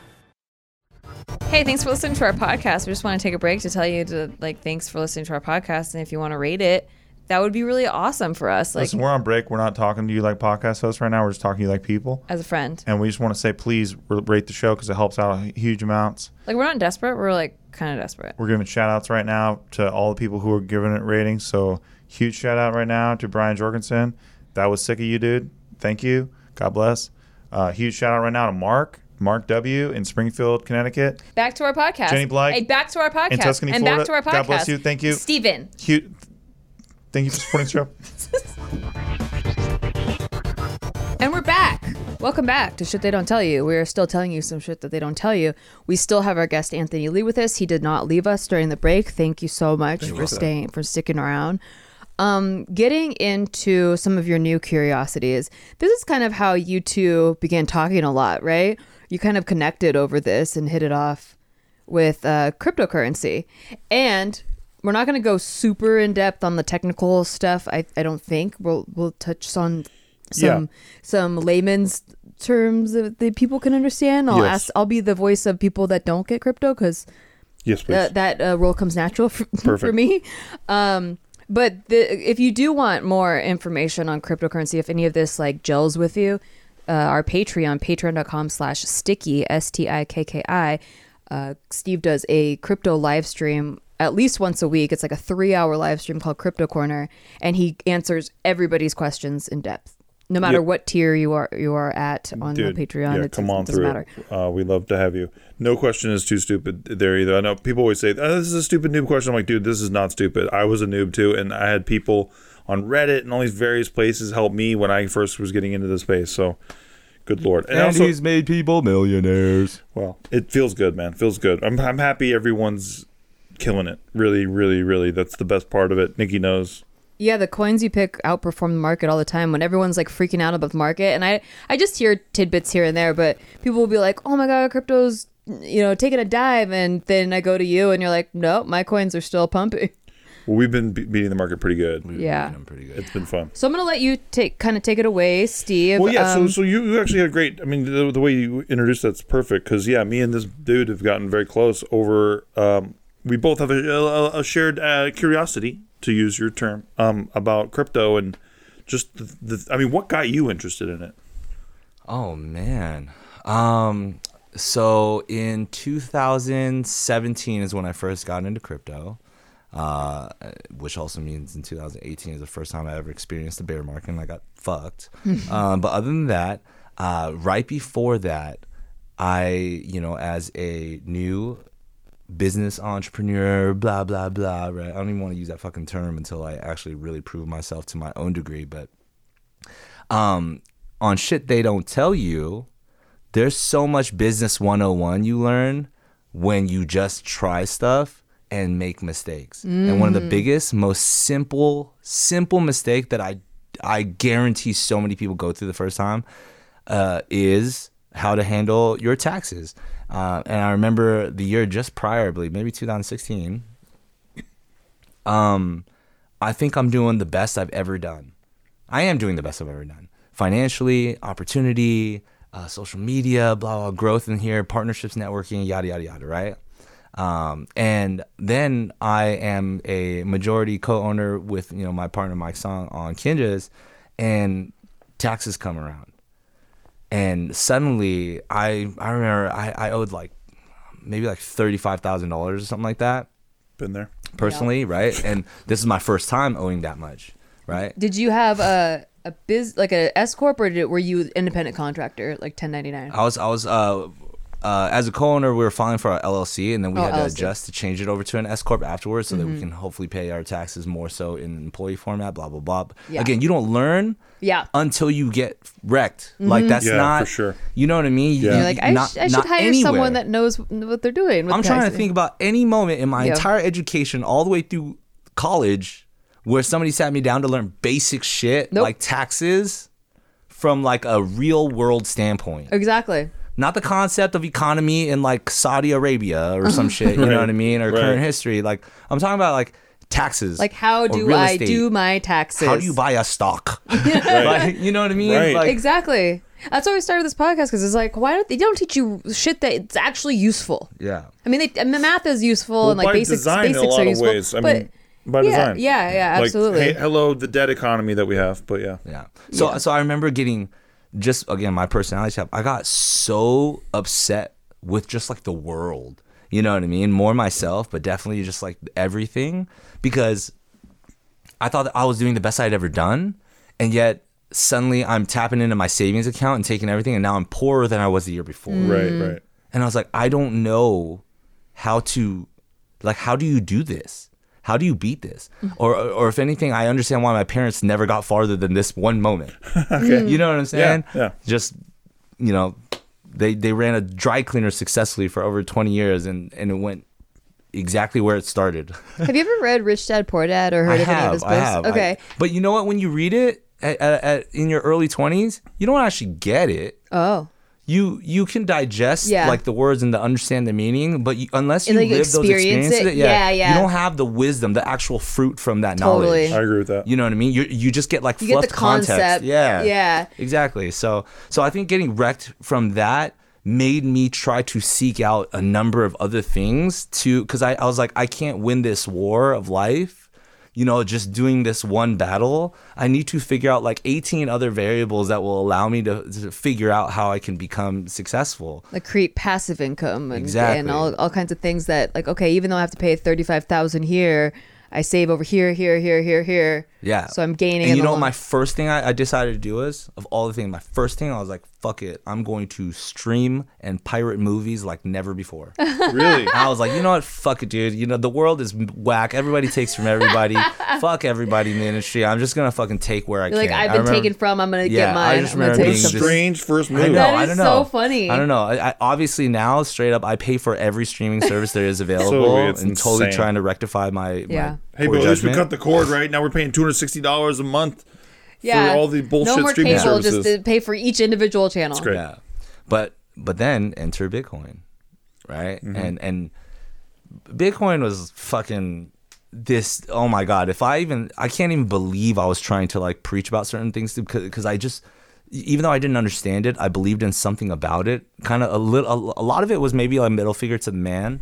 Hey, thanks for listening to our podcast. We just want to take a break to tell you to like thanks for listening to our podcast, and if you want to rate it, that would be really awesome for us. Like Listen, we're on break. We're not talking to you like podcast hosts right now. We're just talking to you like people. as a friend. And we just want to say, please r- rate the show because it helps out huge amounts. Like we're not desperate. We're like kind of desperate. We're giving shout outs right now to all the people who are giving it ratings. So, huge shout out right now to Brian Jorgensen. That was sick of you, dude. Thank you. God bless. Uh, huge shout out right now to Mark, Mark W. in Springfield, Connecticut. Back to our podcast. Jenny Blythe Hey, back to our podcast. in Tuscany, and Florida. back to our podcast. God bless you. Thank you. Steven. Huge. Thank you for supporting the show. And we're back. Welcome back to Shit They Don't Tell You. We're still telling you some shit that they don't tell you. We still have our guest Anthony Lee with us. He did not leave us during the break. Thank you so much for staying for sticking around. Um, getting into some of your new curiosities. This is kind of how you two began talking a lot, right? You kind of connected over this and hit it off with uh, cryptocurrency. And we're not going to go super in depth on the technical stuff. I, I don't think we'll we'll touch on some some layman's terms that the people can understand. I'll Yes. ask. I'll be the voice of people that don't get crypto because Yes, please. that that uh, role comes natural for, for me. Um, But the, if you do want more information on cryptocurrency, if any of this like gels with you, uh, our Patreon, patreon.com slash sticky, S T I K K I, uh, Steve does a crypto live stream at least once a week. It's like a three hour live stream called Crypto Corner, and he answers everybody's questions in depth. No matter Yep. what tier you are you are at on Dude, the Patreon, yeah, it, come it on doesn't through. matter. Uh, we'd love to have you. No question is too stupid there either. I know people always say, oh, "This is a stupid noob question." I'm like, dude, this is not stupid. I was a noob too, and I had people on Reddit and all these various places help me when I first was getting into the space. So, good lord. And, And also, he's made people millionaires. well, it feels good, man. Feels good. I'm I'm happy everyone's killing it. Really, really, really. That's the best part of it. Nikki knows. Yeah, the coins you pick outperform the market all the time when everyone's like freaking out about the market. And I, I just hear tidbits here and there, but people will be like, oh my God, crypto's, you know, taking a dive. And then I go to you and you're like, no, my coins are still pumping. Well, we've been be- beating the market pretty good. Yeah. I'm pretty good. It's been fun. So I'm going to let you take kind of take it away, Steve. Well, yeah. Um, so, so you, you actually had a great. I mean, the, the way you introduced that's perfect because yeah, me and this dude have gotten very close over. Um, we both have a, a, a shared uh, curiosity, to use your term, um, about crypto and just the, the. I mean, what got you interested in it? Oh man. Um so in 2017 is when I first got into crypto. Uh, which also means in 2018 is the first time I ever experienced a bear market and I got fucked. um, but other than that, uh, right before that, I, you know, as a new business entrepreneur, blah, blah, blah, right? I don't even want to use that fucking term until I actually really prove myself to my own degree. But um, on shit they don't tell you, there's so much business 101 you learn when you just try stuff and make mistakes. And one of the biggest, most simple, simple mistake that I I guarantee so many people go through the first time uh, is how to handle your taxes. Uh, and I remember the year just prior, I believe, maybe 2016. Um, I think I'm doing the best I've ever done. I am doing the best I've ever done. Financially, opportunity, uh, social media, blah, blah, growth in here, partnerships, networking, yada, yada, yada, right? Um, and then I am a majority co-owner with, you know, my partner Mike Song on Kinjaz and taxes come around. And suddenly I, I remember I, I owed like maybe like $35,000 or something like that Been there. personally, right? And this is my first time owing that much, right? did you have a, a biz, like a S Corp or did, were you independent contractor, like 1099? I was I was uh, uh, as a co-owner, we were filing for our LLC, and then we Oh, had to LLC. adjust to change it over to an S corp afterwards, so that Mm-hmm. we can hopefully pay our taxes more so in employee format. Blah blah blah. Yeah. Again, you don't learn Yeah. until you get wrecked. Like that's Yeah, not for sure. You know what I mean? Yeah. You're like, I, not, sh- I should hire anywhere. someone that knows what they're doing. with I'm trying to think about any moment in my Yeah. entire education, all the way through college, where somebody sat me down to learn basic shit Nope. like taxes from like a real world standpoint. Exactly. Not the concept of economy in like Saudi Arabia or some uh-huh. shit, you know what I mean, or Right. current history. Like I'm talking about like taxes. Like, how do I estate. do my taxes? How do you buy a stock? Like, you know what I mean? Right. Like, Exactly. That's why we started this podcast because it's like, why don't they, they don't teach you shit that it's actually useful? yeah. I mean, they, I mean, math is useful Well, and like by basics, design basics a lot are of useful. ways. I but mean, by yeah, design. yeah, yeah, Like, absolutely. hey, hello, the dead economy that we have. But yeah. Yeah. So so I remember getting just again my personality type. I got so upset with just like the world. You know what I mean? More myself, but definitely just like everything because I thought that I was doing the best I'd ever done, and yet suddenly I'm tapping into my savings account and taking everything, and now I'm poorer than I was the year before. Right, right. And I was like, I don't know how to, like, how do you do this? How do you beat this? Or, or if anything, I understand why my parents never got farther than this one moment. Okay. You know what I'm saying? yeah. yeah. Just, you know, they they ran a dry cleaner successfully for over 20 years, and and it went exactly where it started. have you ever read Rich Dad Poor Dad or heard I of any of have, his books? I have. I- Okay. but you know what? When you read it at, at, at, in your early 20s, you don't actually get it. oh. You you can digest Yeah. like the words and to understand the meaning, but you, unless you And, like, live those experiences, it. yeah, Yeah, yeah. you don't have the wisdom, the actual fruit from that Totally. knowledge. I agree with that. You know what I mean? You you just get like You get fluffed the context. concept. Yeah, Yeah. exactly. So so I think getting wrecked from that made me try to seek out a number of other things to because I, I was like I can't win this war of life you know, just doing this one battle. I need to figure out like 18 other variables that will allow me to, to figure out how I can become successful. like create passive income and, Exactly. and all, all kinds of things that like okay even though i have to pay 35000 here i save over here here here here here Yeah. so i'm gaining And you know, what long- my first thing I, I decided to do is of all the things, my first thing I was like, fuck it, I'm going to stream and pirate movies like never before. Really? I was like, you know what? Fuck it, dude. You know, the world is whack. Everybody takes from everybody. Fuck everybody in the industry. I'm just gonna fucking take where I You're like i've been remember- taken from i'm gonna Yeah, get I mine just i'm gonna remember being something just- Strange first I know. That I don't so know. funny. I don't know. I, I, obviously now, straight up, I pay for every streaming service there is available, it's and totally trying to rectify my. Yeah. My Hey, poor but at least we cut the cord, right? Now we're paying two hundred sixty dollars a month yeah for all the bullshit no more streaming cable services. just to pay for each individual channel That's great. Yeah, but but then enter Bitcoin, right? Mm-hmm. And and Bitcoin was fucking this. Oh my god! If I even I can't even believe I was trying to like preach about certain things because I just. Even though I didn't understand it, I believed in something about it. Kind of a little, a, a lot of it was maybe like middle figure to the man,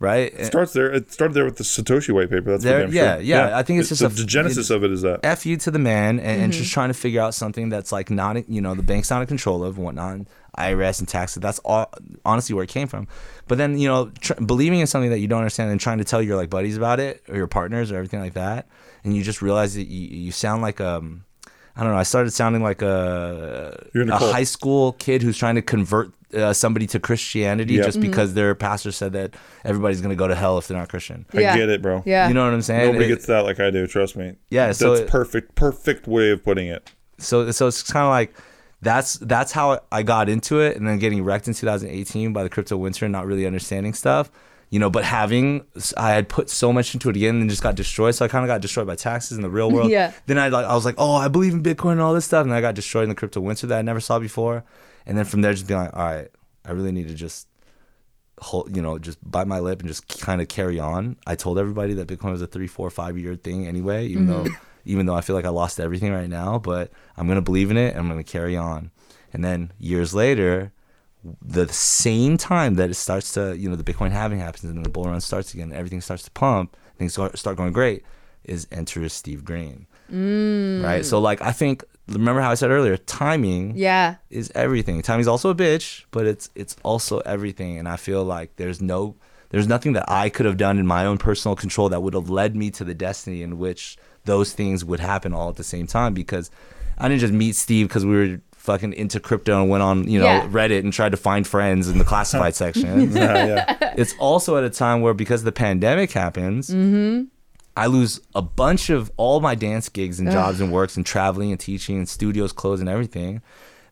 right? It starts there. It started there with the Satoshi white paper. That's There- for damn yeah, sure. yeah, I think it's The- just the, a- the genesis of it is that. F you to the man and, and Mm-hmm. just trying to figure out something that's like not, you know, the bank's not in control of and whatnot, and IRS and taxes. That's all, honestly where it came from. But then, you know, tr- believing in something that you don't understand and trying to tell your like buddies about it or your partners or everything like that, and you just realize that you, you sound like um, I don't know. I started sounding like a, a a high school kid who's trying to convert uh, somebody to Christianity Yep. just Mm-hmm. because their pastor said that everybody's going to go to hell if they're not Christian. I Yeah. get it, bro. yeah You know what I'm saying? Nobody It- gets that like I do. Trust me. Yeah, so that's it- perfect. Perfect way of putting it. so so it's kind of like that's that's how I got into it, and then getting wrecked in 2018 by the crypto winter and not really understanding stuff, you know. But having I had put so much into it again and just got destroyed, so I kind of got destroyed by taxes in the real world. Yeah. Then I like I was like, oh, I believe in Bitcoin and all this stuff, and I got destroyed in the crypto winter that I never saw before, and then from there just being like, all right, I really need to just hold, you know, just bite my lip and just kind of carry on. I told everybody that Bitcoin was a three, four, five year thing anyway, even though mm-hmm. even though I feel like I lost everything right now, but I'm gonna believe in it and I'm gonna carry on. And then years later, the same time that it starts to, you know, the Bitcoin halving happens and the bull run starts again, everything starts to pump, things start start going great, is enter Steve Greene. Mm. Right? So like I think remember how I said earlier, timing yeah is everything. Timing's also a bitch, but it's it's also everything. And I feel like there's no there's nothing that I could have done in my own personal control that would have led me to the destiny in which those things would happen all at the same time because I didn't just meet Steve because we were fucking into crypto and went on, you know, Yeah. Reddit and tried to find friends in the classified section. Yeah, yeah. It's also at a time where because the pandemic happens, mm-hmm. I lose a bunch of all my dance gigs and jobs and works and traveling and teaching and studios closed and everything.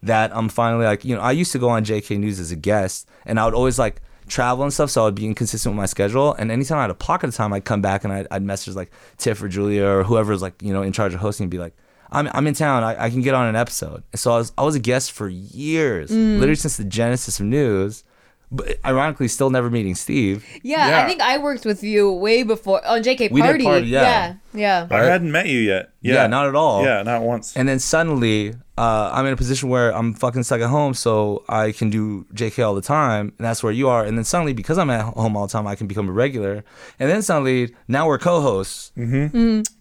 That I'm finally like, you know, I used to go on JK News as a guest and I would always like travel and stuff, so I would be inconsistent with my schedule. And anytime I had a pocket of time, I'd come back and I'd, I'd message like Tiff or Julia or whoever's like, you know, in charge of hosting and be like, I'm, I'm in town. I, I can get on an episode. And so I was, I was a guest for years, mm. literally since the genesis of news. But ironically, still never meeting Steve. yeah, Yeah. i think i worked with you way before on jk We did party, party, yeah. yeah I hadn't met you yet. Yeah, Yeah, not at all. Yeah, not once. And then suddenly, uh, I'm in a position where I'm fucking stuck at home, so I can do JK all the time, and that's where you are. And then suddenly, because I'm at home all the time, I can become a regular. And then suddenly, now we're co-hosts.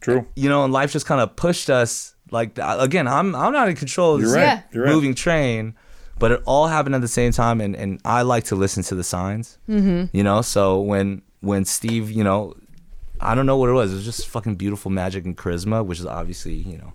True. You know, and life just kind of pushed us. Like again, I'm I'm not in control of You're this right. Yeah. You're right. moving train, but it all happened at the same time, and and I like to listen to the signs. Mm-hmm. You know, so when when Steve, you know, I don't know what it was. It was just fucking beautiful magic and charisma, which is obviously you know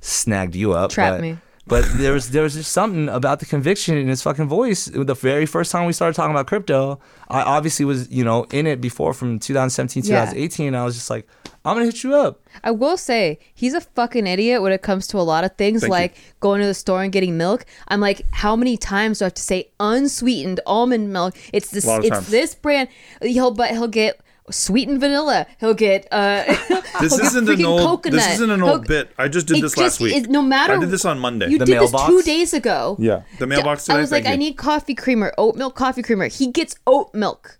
snagged you up. Trapped but, me. But there was there was just something about the conviction in his fucking voice. The very first time we started talking about crypto, I obviously was you know in it before from 2017 Yeah. 2018. I was just like, I'm gonna hit you up. I will say he's a fucking idiot when it comes to a lot of things, Thank like going to the store and getting milk. I'm like, how many times do I have to say unsweetened almond milk? It's this, it's times. this brand. He'll but he'll get sweetened vanilla. He'll get uh. This he'll isn't an old. Coconut. This isn't an He'll- old bit. I just did this just- last week. it- no matter I did this on Monday. You The did this two days ago. yeah, the mailbox today. I was like, I you. need coffee creamer, oat milk coffee creamer. He gets oat milk.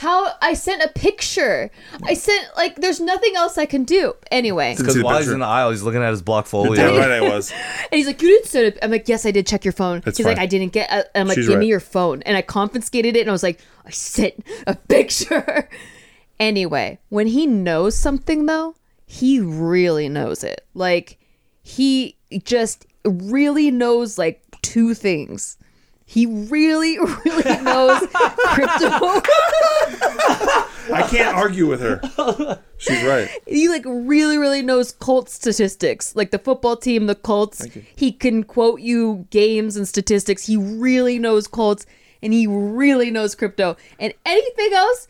I'm- how I sent a picture. I sent like there's nothing else I can do. Anyway. Because see the while he's in the aisle, he's looking at his blockfolio. Damn right I was. And he's like, "You didn't send it." I'm like, "Yes, I did. Check your phone." It's he's like, "I didn't get." it." I'm like, She's "Give right. me your phone," and I confiscated it, and I was like, "I sent a picture." Anyway, when he knows something though, he really knows it. Like he just really knows like two things. He really, really knows crypto. I can't argue with her. She's right. he like really, really knows cult statistics. Like the football team, the Colts. He can quote you games and statistics. He really knows Colts and he really knows crypto. And anything else,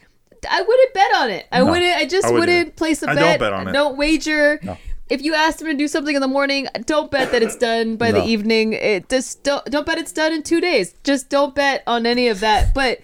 I wouldn't bet on it. I wouldn't. I just I wouldn't wouldn't place a I don't bet. bet on it. Don't wager. If you asked him to do something in the morning, don't bet that it's done by the evening. It just don't don't bet it's done in two days. Just don't bet on any of that. But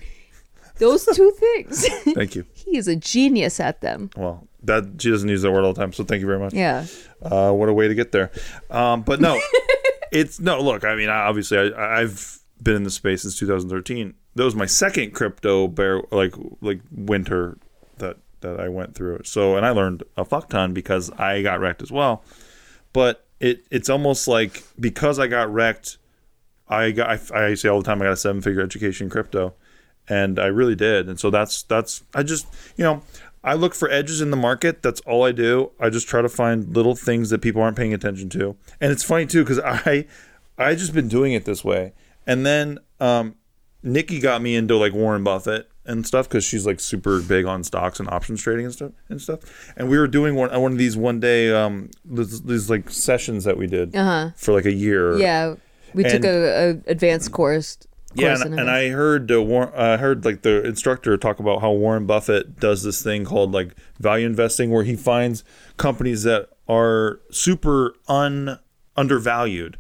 those two things, Thank you. he is a genius at them. Well, that she doesn't use that word all the time, so thank you very much. Yeah. Uh, what a way to get there. Um, but no, it's no. Look, I mean, obviously, I, I've been in the space since 2013. That was my second crypto bear like like winter that that I went through. So, and I learned a fuck ton because I got wrecked as well. But it it's almost like because I got wrecked, I got I, I say all the time I got a seven figure education in crypto, and I really did. And so that's that's I just you know I look for edges in the market. That's all I do. I just try to find little things that people aren't paying attention to. And it's funny too because I I just been doing it this way. And then um, Nikki got me into like Warren Buffett and stuff because she's like super big on stocks and options trading and stuff and stuff. And we were doing one one of these one day um these, these like sessions that we did Uh-huh. for like a year. Yeah, we took And- a, a advanced course. Yeah, course and, and. I heard uh, War- uh, heard like the instructor talk about how Warren Buffett does this thing called like value investing, where he finds companies that are super un undervalued,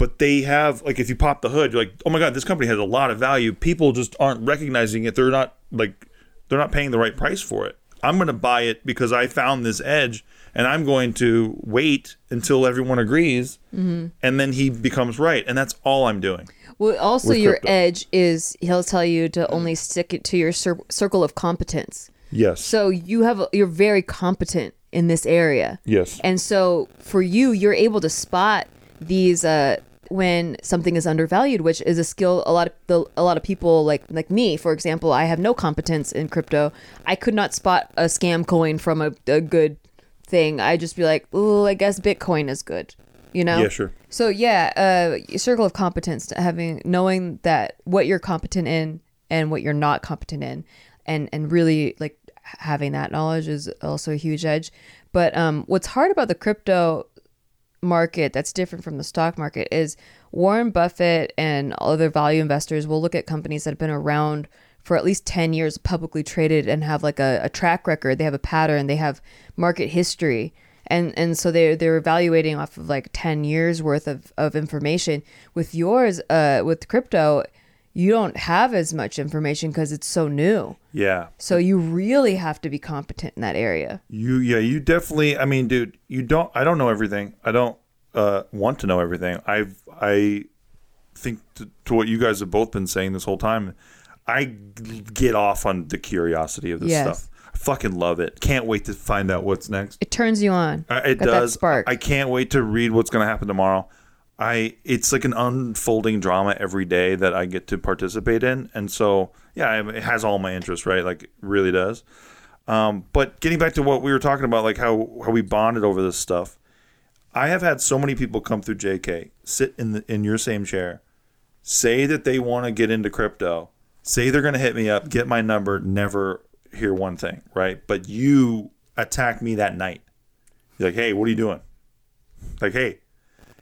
but they have like if you pop the hood, you're like, oh my god, this company has a lot of value. People just aren't recognizing it. They're not like they're not paying the right price for it. I'm going to buy it because I found this edge, and I'm going to wait until everyone agrees, and then he becomes right, and that's all I'm doing. Well, also your crypto. edge is he'll tell you to only stick it to your cir- circle of competence. Yes. So you have you're very competent in this area. Yes. And so for you, you're able to spot these uh, when something is undervalued, which is a skill a lot of the, a lot of people like like me, for example, I have no competence in crypto. I could not spot a scam coin from a, a good thing. I'd just be like, oh, I guess Bitcoin is good. You know? Yeah, sure. So yeah, uh, circle of competence, having knowing that what you're competent in and what you're not competent in, and and really like having that knowledge is also a huge edge. But um, what's hard about the crypto market that's different from the stock market is Warren Buffett and other value investors will look at companies that have been around for at least 10 years publicly traded and have like a, a track record. They have a pattern. They have market history. And and so they're they're evaluating off of like 10 years worth of, of information. With yours uh with crypto you don't have as much information because it's so new Yeah. so you really have to be competent in that area You yeah, you definitely I mean, dude, you don't I don't know everything. I don't uh want to know everything. I've I think to, to what you guys have both been saying this whole time, I get off on the curiosity of this Yes. stuff. I fucking love it. Can't wait to find out what's next. it turns you on Uh, it Got does. spark I can't wait to read what's going to happen tomorrow. I it's like an unfolding drama every day that I get to participate in, and so yeah, it has all my interest, right? Like it really does. Um, but getting back to what we were talking about, like how how we bonded over this stuff, I have had so many people come through JK, sit in the in your same chair, say that they want to get into crypto, say they're going to hit me up, get my number, never hear one thing, right? But you attack me that night. You're like, hey, what are you doing? Like, hey,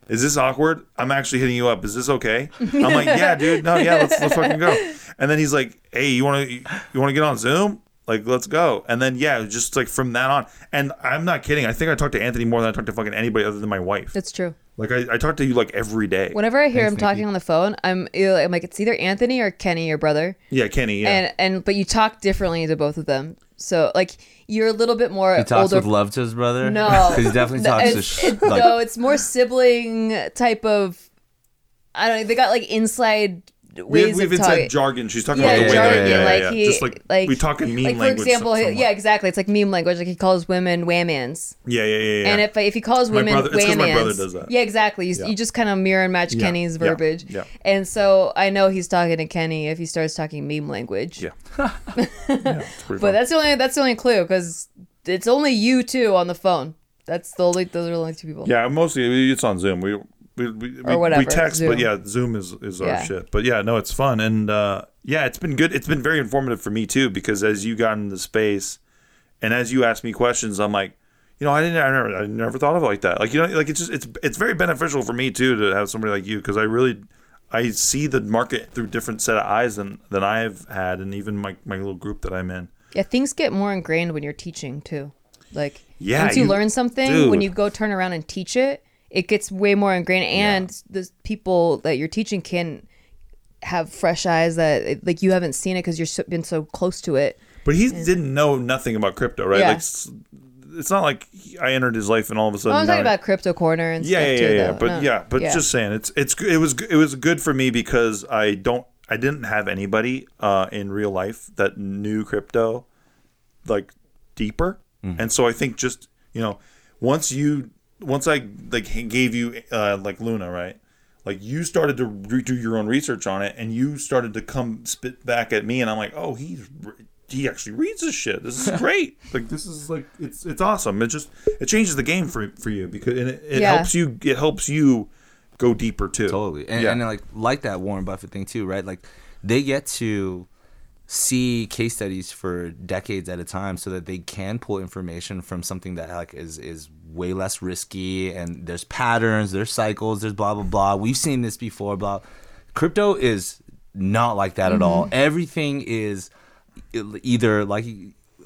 is this awkward? I'm actually hitting you up. Is this okay? I'm like, yeah, dude. No, yeah, let's let's fucking go. And then he's like, hey, you want to you want to get on Zoom? Like, let's go. And then yeah, just like from that on. And I'm not kidding. I think I talk to Anthony more than I talk to fucking anybody other than my wife. that's true Like I, I talk to you like every day. Whenever I hear him talking on the phone, I'm I'm like it's either Anthony or Kenny, your brother, yeah, Kenny. Yeah. and and but you talk differently to both of them. So like you're a little bit more He talks older. with love to his brother. No, he definitely talks to it's- sh- it- like no, it's more sibling type of. I don't know. They got like inside ways we of even said jargon. She's talking yeah, about the way jargon, that, yeah, like yeah, he, just like, like we talk in meme like for language. example, somewhat. yeah, exactly. It's like meme language. Like he calls women whammans. yeah, yeah, yeah, yeah. And if if he calls My women brother- it's 'cause my brother does that. yeah, exactly. You, Yeah. you just kind of mirror and match Yeah, Kenny's verbiage. yeah. And so I know he's talking to Kenny if he starts talking meme language. yeah, yeah, But fun. that's the only that's the only clue because it's only you two on the phone. That's the only those are the only two people. Yeah, mostly it's on Zoom. We we we, we, whatever, we text, Zoom. but yeah, Zoom is is our Yeah. shit. But yeah, no, it's fun and uh, yeah, it's been good. It's been very informative for me too because as you got into the space, and as you ask me questions, I'm like, you know, I didn't, I never, I never thought of it like that. Like you know, like it's just it's it's very beneficial for me too to have somebody like you because I really. I see the market through different set of eyes than, than I've had, and even my, my little group that I'm in. Yeah, things get more ingrained when you're teaching too. Like Yeah, once you, you- learn something, when you go turn around and teach it, it gets way more ingrained, and the people that you're teaching can have fresh eyes that like you haven't seen it because you've so- been so close to it. But he didn't know nothing about crypto, right? Yeah. Like, it's not like I entered his life and all of a sudden. I'm talking now- about crypto corner and yeah, stuff yeah, too. yeah, yeah. though. But No. yeah, but just saying, it's it's g- it was it was good for me because I don't I didn't have anybody uh, in real life that knew crypto like deeper, and so I think just you know once you once I like gave you uh, like Luna right. Like you started to re- do your own research on it, and you started to come spit back at me, and I'm like, "Oh, he's he actually reads this shit. This is great. like this is like it's it's awesome. It just it changes the game for for you because and it, it Yeah. helps you it helps you go deeper too. Totally. And, Yeah. and like like that Warren Buffett thing too, right? Like they get to see case studies for decades at a time so that they can pull information from something that like is is way less risky and there's patterns, there's cycles, there's blah blah blah. We've seen this before, blah. Crypto is not like that at all. Mm-hmm. Everything is either like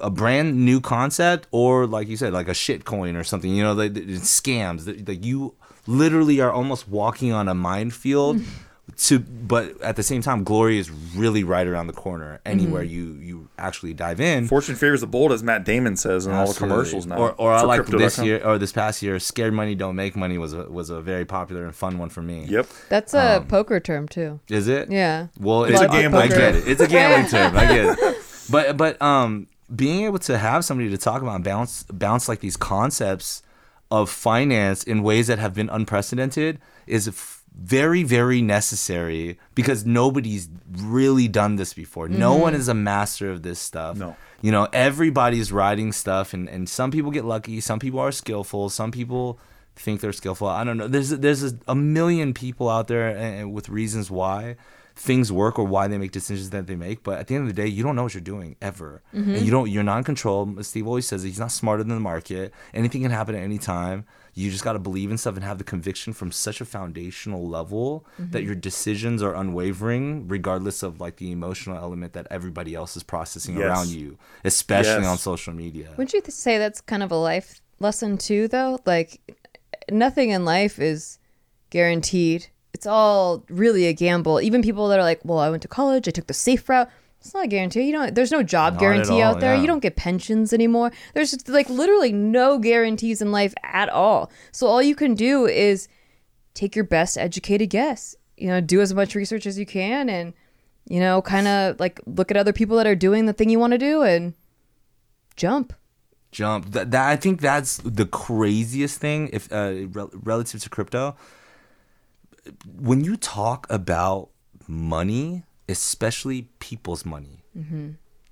a brand new concept or like you said like a shit coin or something you know like it's scams that like you literally are almost walking on a minefield to but at the same time glory is really right around the corner anywhere you you actually dive in Fortune favors the bold, as Matt Damon says in all the commercials now. Or, or I for like this year or this past year, "Scared Money Don't Make Money" was a, was a very popular and fun one for me. Yep. That's a Um, poker term too. Is it? Yeah. Well, It's a gambling I, get term. it. It's a gambling term. I get it. But but um, being able to have somebody to talk about and bounce bounce like these concepts of finance in ways that have been unprecedented is f- very very necessary because nobody's really done this before. No mm-hmm. one is a master of this stuff. No. You know, everybody's writing stuff, and, and some people get lucky. Some people are skillful. Some people think they're skillful. I don't know. There's there's a, a million people out there and, and with reasons why things work or why they make decisions that they make. But at the end of the day, you don't know what you're doing ever, mm-hmm. and you don't. You're not in control. Steve always says he's not smarter than the market. Anything can happen at any time. You just got to believe in stuff and have the conviction from such a foundational level that mm-hmm. your decisions are unwavering, regardless of like the emotional element that everybody else is processing Yes. around you, especially Yes. on social media. Wouldn't you th- say that's kind of a life lesson too, though? Like, nothing in life is guaranteed. It's all really a gamble. Even people that are like, "Well, I went to college. I took the safe route." It's not a guarantee. You know, there's no job Not guarantee all, out there. yeah. You don't get pensions anymore. There's just, like literally no guarantees in life at all. So all you can do is take your best educated guess. You know, do as much research as you can, and you know, kind of like look at other people that are doing the thing you want to do and jump. jump. That, that I think that's the craziest thing if uh, rel- relative to crypto. When you talk about money, especially people's money, mm-hmm.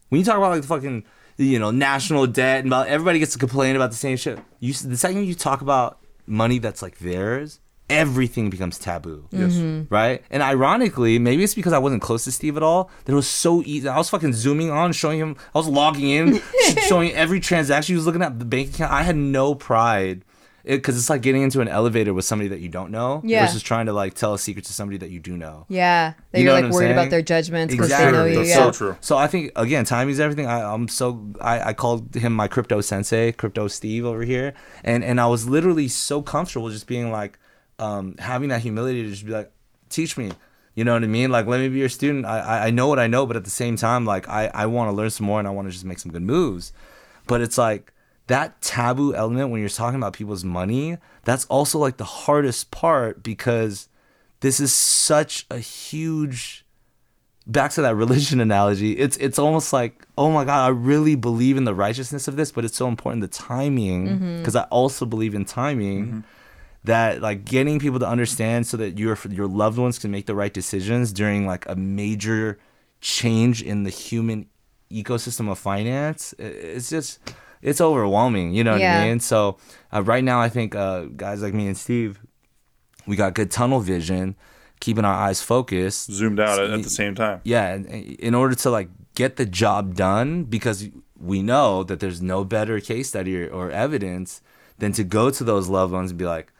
when you talk about like the fucking you know national debt and about everybody gets to complain about the same shit. You the second you talk about money that's like theirs, everything becomes taboo. Yes. Mm-hmm. Right? And ironically, maybe it's because I wasn't close to Steve at all. That it was so easy. I was fucking zooming on, showing him. I was logging in, showing every transaction. He was looking at the bank account. I had no pride. Because it's like getting into an elevator with somebody that you don't know Yeah. versus trying to like tell a secret to somebody that you do know. Yeah, that You you're know like what I'm worried about their judgments because Exactly. they know you. That's yeah. so true. So I think again, timing's everything. I, I'm so I, I called him my crypto sensei, crypto Steve over here, and and I was literally so comfortable just being like, um, having that humility to just be like, teach me. You know what I mean? Like, let me be your student. I I, I know what I know, but at the same time, like, I I want to learn some more and I want to just make some good moves. But it's like that taboo element when you're talking about people's money. That's also like the hardest part because this is such a huge back to that religion analogy, it's it's almost like, oh my god, I really believe in the righteousness of this, but it's so important the timing mm-hmm. because I also believe in timing. Mm-hmm. That like getting people to understand so that your your loved ones can make the right decisions during like a major change in the human ecosystem of finance. It's just it's overwhelming. You know what Yeah. I mean? So uh, right now, I think uh, guys like me and Steve, we got good tunnel vision, keeping our eyes focused Zoomed out at, at the same time. yeah and- and in order to like get the job done because we know that there's no better case study or, or evidence than to go to those loved ones and be like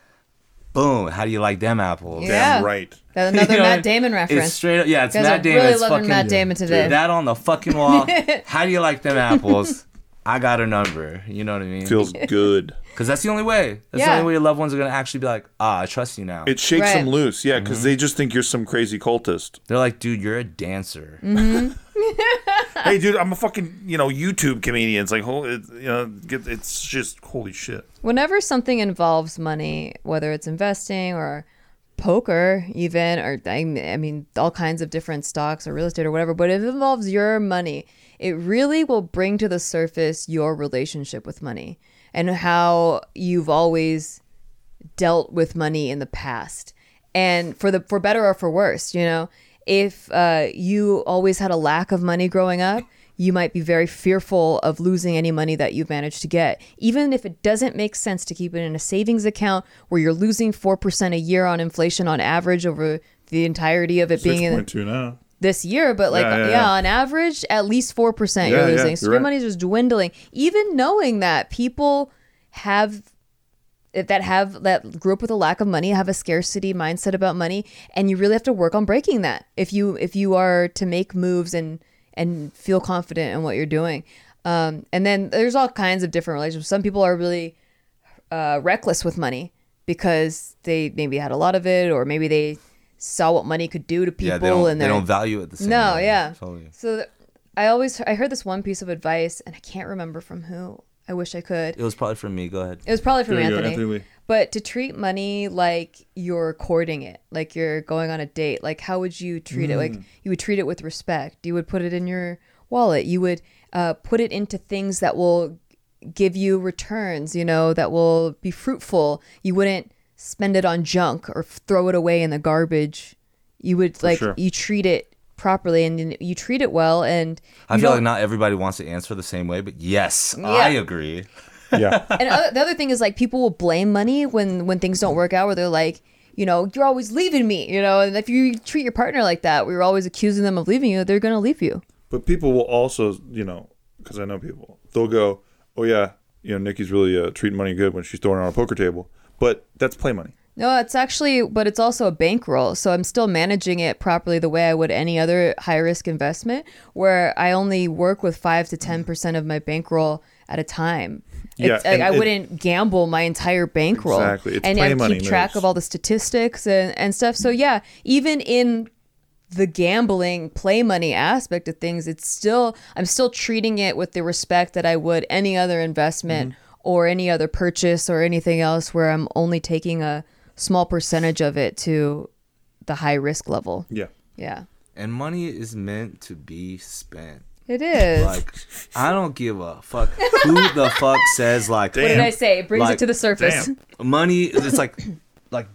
boom how do you like them apples Yeah. Damn right. That's another You know, Matt Damon it's reference. straight up yeah it's Guys Matt are Damon really it's loving fucking, Matt Damon today. Dude, that on the fucking wall how do you like them apples I got a number you know what I mean Feels good. because that's the only way that's the only way your loved ones are gonna actually be like ah I trust you now It shakes Right. them loose. Yeah, because Mm-hmm. they just think you're some crazy cultist. they're like dude you're a dancer Mm. hey, dude, I'm a fucking you know YouTube comedian. It's like, holy, it, you know, get, it's just holy shit. Whenever something involves money, whether it's investing or poker, even, or I I mean, all kinds of different stocks or real estate or whatever, but if it involves your money, it really will bring to the surface your relationship with money and how you've always dealt with money in the past and for the for better or for worse you know if uh, you always had a lack of money growing up you might be very fearful of losing any money that you've managed to get even if it doesn't make sense to keep it in a savings account where you're losing 4% a year on inflation on average over the entirety of it being in two now. This year, but like Yeah, yeah, yeah, on average, at least four percent you're losing. your right. money's just dwindling. Even knowing that people have that have that grew up with a lack of money have a scarcity mindset about money and you really have to work on breaking that if you if you are to make moves and and feel confident in what you're doing um, and then there's all kinds of different relationships some people are really uh, reckless with money because they maybe had a lot of it or maybe they saw what money could do to people yeah they don't, and they don't value it the same no, way. yeah. Totally. So th- I always I heard this one piece of advice, and I can't remember from who. I wish I could. it was probably from me go ahead It was probably from There you go, Anthony. Anthony But to treat money like you're courting it, like you're going on a date, like how would you treat it? Like Mm. you would treat it with respect. You would put it in your wallet. You would uh, put it into things that will give you returns. You know that will be fruitful. You wouldn't spend it on junk or throw it away in the garbage. You would like sure. you treat it properly and you- you treat it well and I feel like don't- not everybody wants to answer the same way, but yes, I agree. Yeah. and other, the other thing is like people will blame money when when things don't work out where they're like you know you're always leaving me you know and if you treat your partner like that where you're always accusing them of leaving you they're gonna leave you But people will also, you know, because I know people, they'll go, "Oh yeah, you know, Nikki's really uh, treating money good when she's throwing it on a poker table." But that's play money. no it's actually but it's also a bankroll so i'm still managing it properly the way i would any other high risk investment where i only work with 5 to 10% of my bankroll at a time Yeah, it's, like, I it- wouldn't gamble my entire bankroll. Exactly. It's and play I money keep track moves. of all the statistics and, and stuff. So yeah, even in the gambling play money aspect of things, it's still I'm still treating it with the respect that I would any other investment Mm-hmm. Or any other purchase or anything else where I'm only taking a small percentage of it to the high risk level. Yeah. Yeah. And money is meant to be spent. It is. Like, I don't give a fuck who the fuck says like what did I say? It brings Like, it to the surface. damn. money. It's like like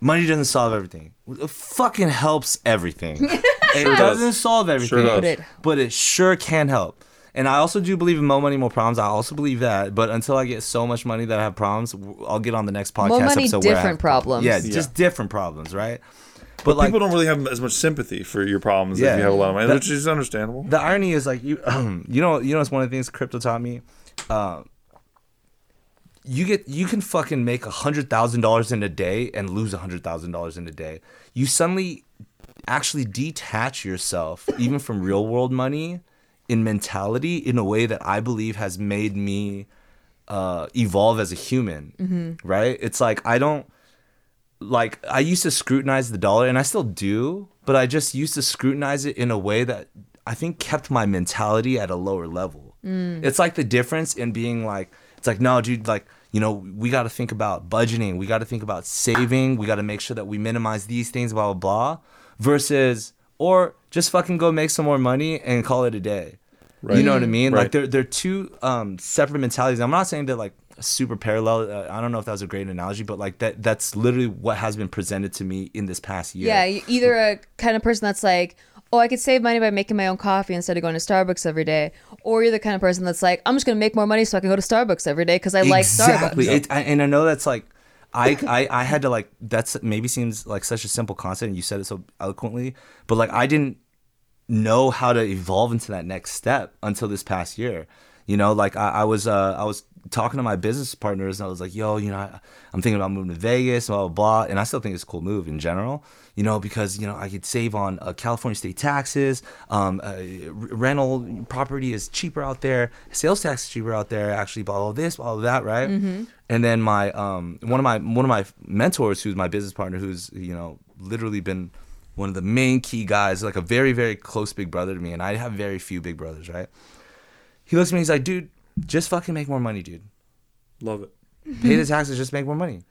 money doesn't solve everything. It fucking helps everything. it doesn't solve everything, does. But it- but it sure can help. And I also do believe in more money, more problems. I also believe that. But until I get so much money that I have problems, I'll get on the next podcast More money, episode. where I different have- problems. Yeah, Yeah. just different problems, right? But, But like people don't really have as much sympathy for your problems Yeah. if you have a lot of money, That- which is understandable. the irony is like you you know you know it's one of the things crypto taught me uh, you get you can fucking make a hundred thousand dollars in a day and lose a hundred thousand dollars in a day you suddenly actually detach yourself even from real world money in mentality in a way that i believe has made me uh, evolve as a human right? It's like i don't like I used to scrutinize the dollar and I still do, but I just used to scrutinize it in a way that I think kept my mentality at a lower level. It's like the difference in being like it's like no dude like you know we got to think about budgeting, we got to think about saving, we got to make sure that we minimize these things blah blah blah versus or just fucking go make some more money and call it a day. Right. You know what I mean? Right. Like they're they're two um, separate mentalities. I'm not saying they're like super parallel. Uh, I don't know if that was a great analogy, but like that that's literally what has been presented to me in this past year. Yeah, either a kind of person that's like, oh, I could save money by making my own coffee instead of going to Starbucks every day, or you're the kind of person that's like, I'm just gonna make more money so I can go to Starbucks every day because I like exactly. Starbucks. It, I, and I know that's like, I, I I had to like that's maybe seems like such a simple concept, and you said it so eloquently, but like I didn't know how to evolve into that next step until this past year. You know, like I, I was uh, I was talking to my business partners, and I was like, "Yo, you know, I, I'm thinking about moving to Vegas, blah blah blah," and I still think it's a cool move in general. You know, because you know I could save on uh, California state taxes. Um, uh, r- rental property is cheaper out there. Sales tax is cheaper out there. Actually, blah blah this, blah blah that, right? And then my um one of my one of my mentors, who's my business partner, who's you know literally been one of the main key guys, like a very very close big brother to me, and I have very few big brothers, right? He looks at me, he's like, dude, just fucking make more money, dude. Love it. Pay the taxes, just make more money.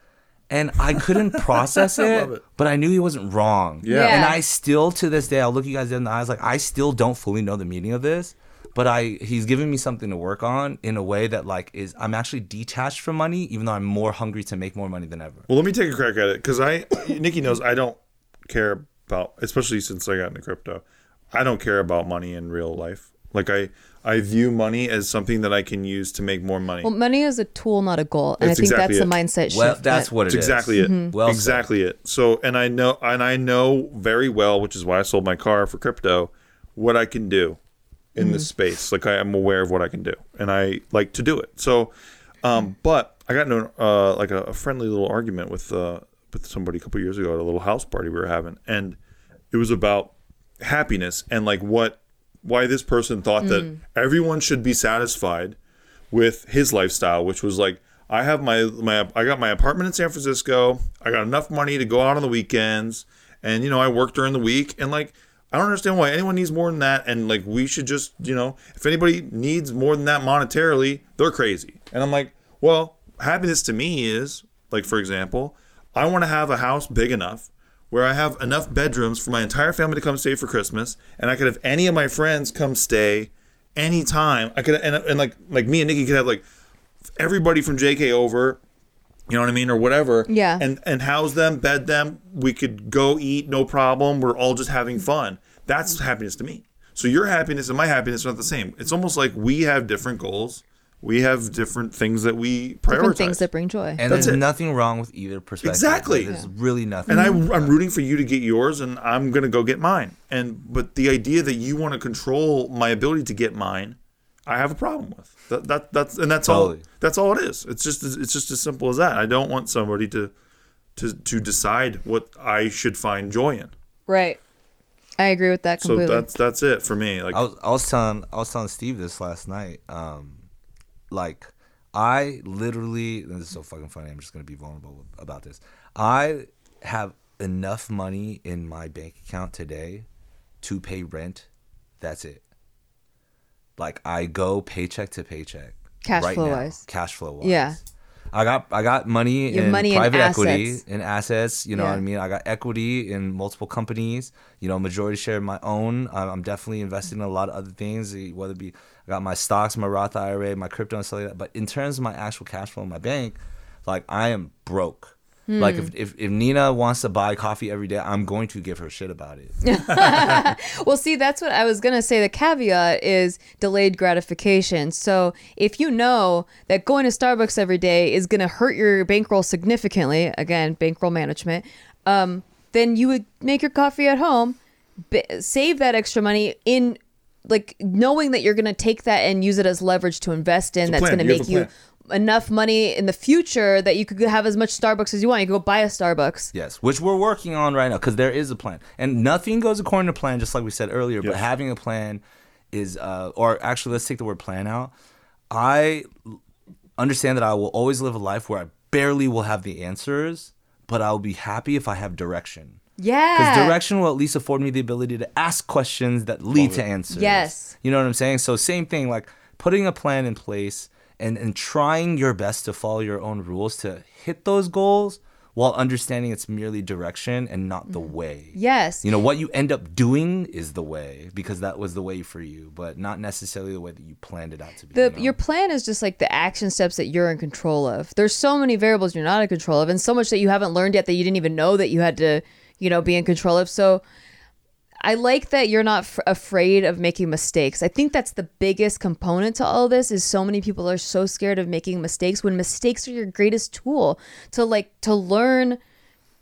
And I couldn't process it, Love it. but I knew he wasn't wrong. Yeah. Yeah. And I still, to this day, I'll look you guys in the eyes, like I still don't fully know the meaning of this, but I he's giving me something to work on in a way that like is I'm actually detached from money, even though I'm more hungry to make more money than ever. Well, let me take a crack at it because I, Nikki knows I don't care about, especially since I got into crypto. I don't care about money in real life. Like I, I view money as something that I can use to make more money. well, money is a tool, not a goal, and That's I think exactly that's the it. mindset shift. Well, that's that- what it That's is. exactly it. Well said. exactly it. So, and I know, and I know very well, which is why I sold my car for crypto, what I can do in this space. Like I am aware of what I can do, and I like to do it. So, um, but I got into uh, like a, a friendly little argument with uh, with somebody a couple years ago at a little house party we were having, and it was about happiness and like what why this person thought that mm. everyone should be satisfied with his lifestyle, which was like I have my my I got my apartment in San Francisco. I got enough money to go out on the weekends, and you know I work during the week, and like I don't understand why anyone needs more than that, and like we should just you know if anybody needs more than that monetarily, they're crazy. And I'm like, well, happiness to me is like for example, I want to have a house big enough where I have enough bedrooms for my entire family to come stay for Christmas, and I could have any of my friends come stay anytime. I could and, and like like me and Nikki could have like everybody from JK over, you know what I mean, or whatever. Yeah. And and house them, bed them. We could go eat, no problem. We're all just having fun. That's happiness to me. So your happiness and my happiness are not the same. It's almost like we have different goals. We have different things that we prioritize. different things that bring joy. And That's there's it. nothing wrong with either perspective. Exactly. There's really nothing. and I, I'm rooting for you to get yours, and I'm gonna go get mine. And but the idea that you want to control my ability to get mine, I have a problem with. That, that that's and that's all. That's all it is. It's just it's just as simple as that. I don't want somebody to to to decide what I should find joy in. right. I agree with that completely. So completely. that's that's it for me. Like I was I was telling I was telling Steve this last night. Um, like I literally this is so fucking funny. I'm just gonna be vulnerable about this. I have enough money in my bank account today to pay rent. That's it. Like I go paycheck to paycheck. Cash right flow now, wise. Cash flow wise. Yeah. I got I got money You have in money private equity assets. in assets. You know Yeah. what I mean. I got equity in multiple companies. You know, majority share of my own. I'm definitely investing in a lot of other things. Whether it be I got my stocks, my Roth IRA, my crypto and stuff like that. But in terms of my actual cash flow in my bank, like I am broke. Like Hmm. if, if if Nina wants to buy coffee every day, I'm going to give her shit about it. Well, see, that's what I was going to say. The caveat is delayed gratification. So if you know that going to Starbucks every day is going to hurt your bankroll significantly, again, bankroll management, um, then you would make your coffee at home, b- save that extra money in like knowing that you're going to take that and use it as leverage to invest in a that's going to make you enough money in the future that you could have as much Starbucks as you want. You could go buy a Starbucks. Yes, which we're working on right now because there is a plan, and nothing goes according to plan, just like we said earlier. But having a plan is, uh, or actually, let's take the word plan out. I understand that I will always live a life where I barely will have the answers, but I'll be happy if I have direction. Yeah. Because direction will at least afford me the ability to ask questions that lead to answers. Yes. You know what I'm saying? So same thing, like putting a plan in place and, and trying your best to follow your own rules to hit those goals while understanding it's merely direction and not the Mm-hmm. way. Yes. You know, what you end up doing is the way because that was the way for you, but not necessarily the way that you planned it out to be. the you know? your plan is just like the action steps that you're in control of. There's so many variables you're not in control of, and so much that you haven't learned yet that you didn't even know that you had to, you know, be in control of. So, I like that you're not f- afraid of making mistakes. I think that's the biggest component to all this. Is so many people are so scared of making mistakes when mistakes are your greatest tool to like to learn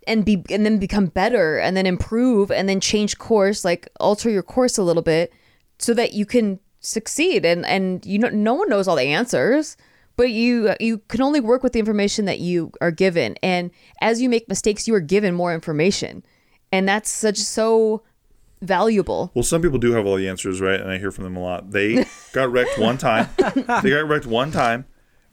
and be and then become better and then improve and then change course like alter your course a little bit so that you can succeed and and you know no one knows all the answers but you uh, you can only work with the information that you are given and as you make mistakes you are given more information and that's such so valuable Well, some people do have all the answers, right? And I hear from them a lot. They got wrecked one time. they got wrecked one time,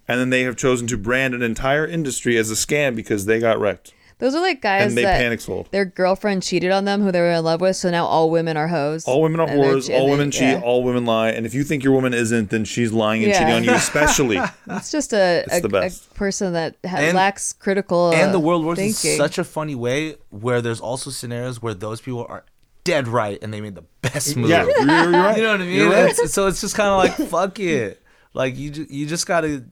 and then they have chosen to brand an entire industry as a scam because they got wrecked those are like guys and they that panic sold. their girlfriend cheated on them who they were in love with so now all women are hoes All women are And whores. All and they- women cheat. yeah. All women lie. And if you think your woman isn't, then she's lying and Yeah. cheating on you, especially. it's just a, It's the a, a best. person that ha- And- lacks critical and the uh, world works thinking. in such a funny way where there's also scenarios where those people are dead right and they made the best move. yeah, you're, you're right. You know what I mean? Right. It's- so it's just kind of like fuck it. Like you, you just gotta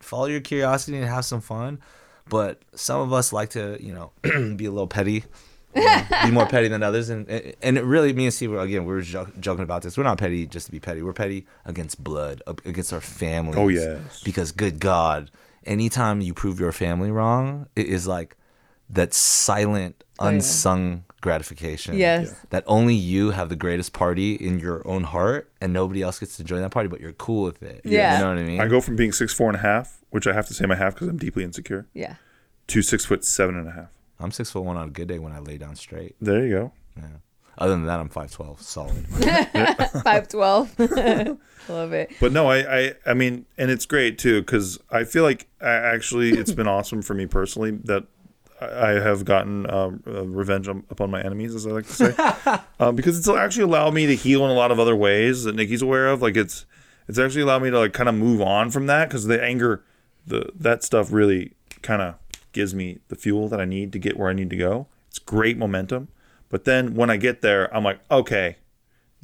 follow your curiosity and have some fun. But some of us like to, you know, be a little petty, you know, be more petty than others, and and it really, me and Steve, again, we were jo- joking about this. We're not petty just to be petty. We're petty against blood, against our family. Oh, yes. Because good God, anytime you prove your family wrong, it is like that silent, Oh, yeah. unsung gratification. Yes. That only you have the greatest party in your own heart, and nobody else gets to join that party, but you're cool with it. Yeah. You know what I mean? I go from being six four and a half, which I have to say my half because I'm deeply insecure, yeah to six foot seven and a half. I'm six foot one on a good day when I lay down straight. There you go. Yeah. Other than that, I'm five twelve, solid. Five twelve. Love it. But no, I, I, I mean, and it's great too because I feel like I, actually it's been awesome for me personally that I have gotten um, uh, revenge upon my enemies, as I like to say, um, because it's actually allowed me to heal in a lot of other ways that Nikki's aware of. Like it's, it's actually allowed me to like kind of move on from that because the anger, the that stuff really kind of gives me the fuel that I need to get where I need to go. It's great momentum, but then when I get there, I'm like, okay,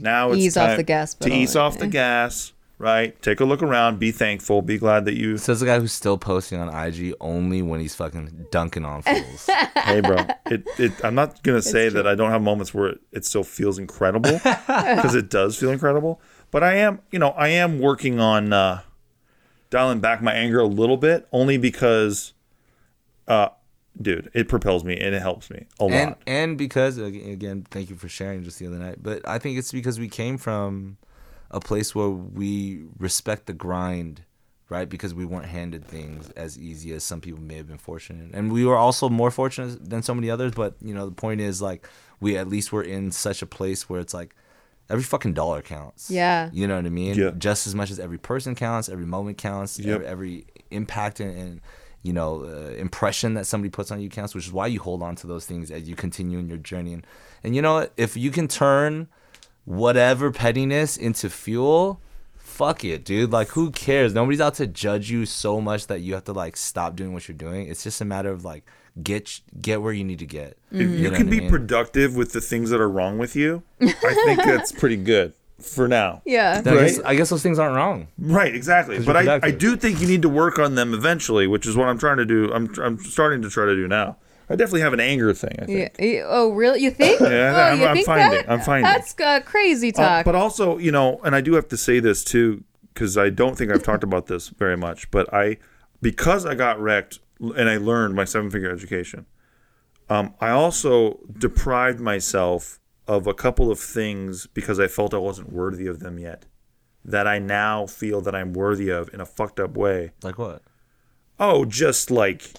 now it's Ease off time the gas to ease off the gas, right? Take a look around, be thankful, be glad that you. Says the guy who's still posting on IG only when he's fucking dunking on fools. hey, bro, it, it. I'm not gonna say that I don't have moments where it, it still feels incredible because it does feel incredible. But I am, you know, I am working on uh, dialing back my anger a little bit, only because, uh, dude, it propels me and it helps me a and lot. and because again, thank you for sharing just the other night. But I think it's because we came from a place where we respect the grind, right? Because we weren't handed things as easy as some people may have been fortunate, and we were also more fortunate than so many others. But you know, the point is like we at least were in such a place where it's like. Every fucking dollar counts. Yeah. You know what I mean? Yeah. Just as much as every person counts, every moment counts, Yep. every, every impact and, and you know uh, impression that somebody puts on you counts, which is why you hold on to those things as you continue in your journey. And, and you know? If you can turn whatever pettiness into fuel, fuck it, dude. Like who cares? Nobody's out to judge you so much that you have to like stop doing what you're doing. It's just a matter of like get get where you need to get. If you know can what I be mean? productive with the things that are wrong with you, I think that's pretty good for now. Yeah. I guess, right? I guess those things aren't wrong. Right, Exactly. But I, I do think you need to work on them eventually, which is what I'm trying to do. I'm, I'm starting to try to do now. I definitely have an anger thing, I think. Yeah. Oh, really? You think? Yeah, oh, I'm- you I'm think finding- that? I'm finding. That's uh, crazy Uh, talk. but also, you know, and I do have to say this too, because I don't think I've talked about this very much. But I, because I got wrecked and I learned my seven figure education, um, I also deprived myself of a couple of things because I felt I wasn't worthy of them yet. That I now feel that I'm worthy of in a fucked up way. Like what? Oh, just like,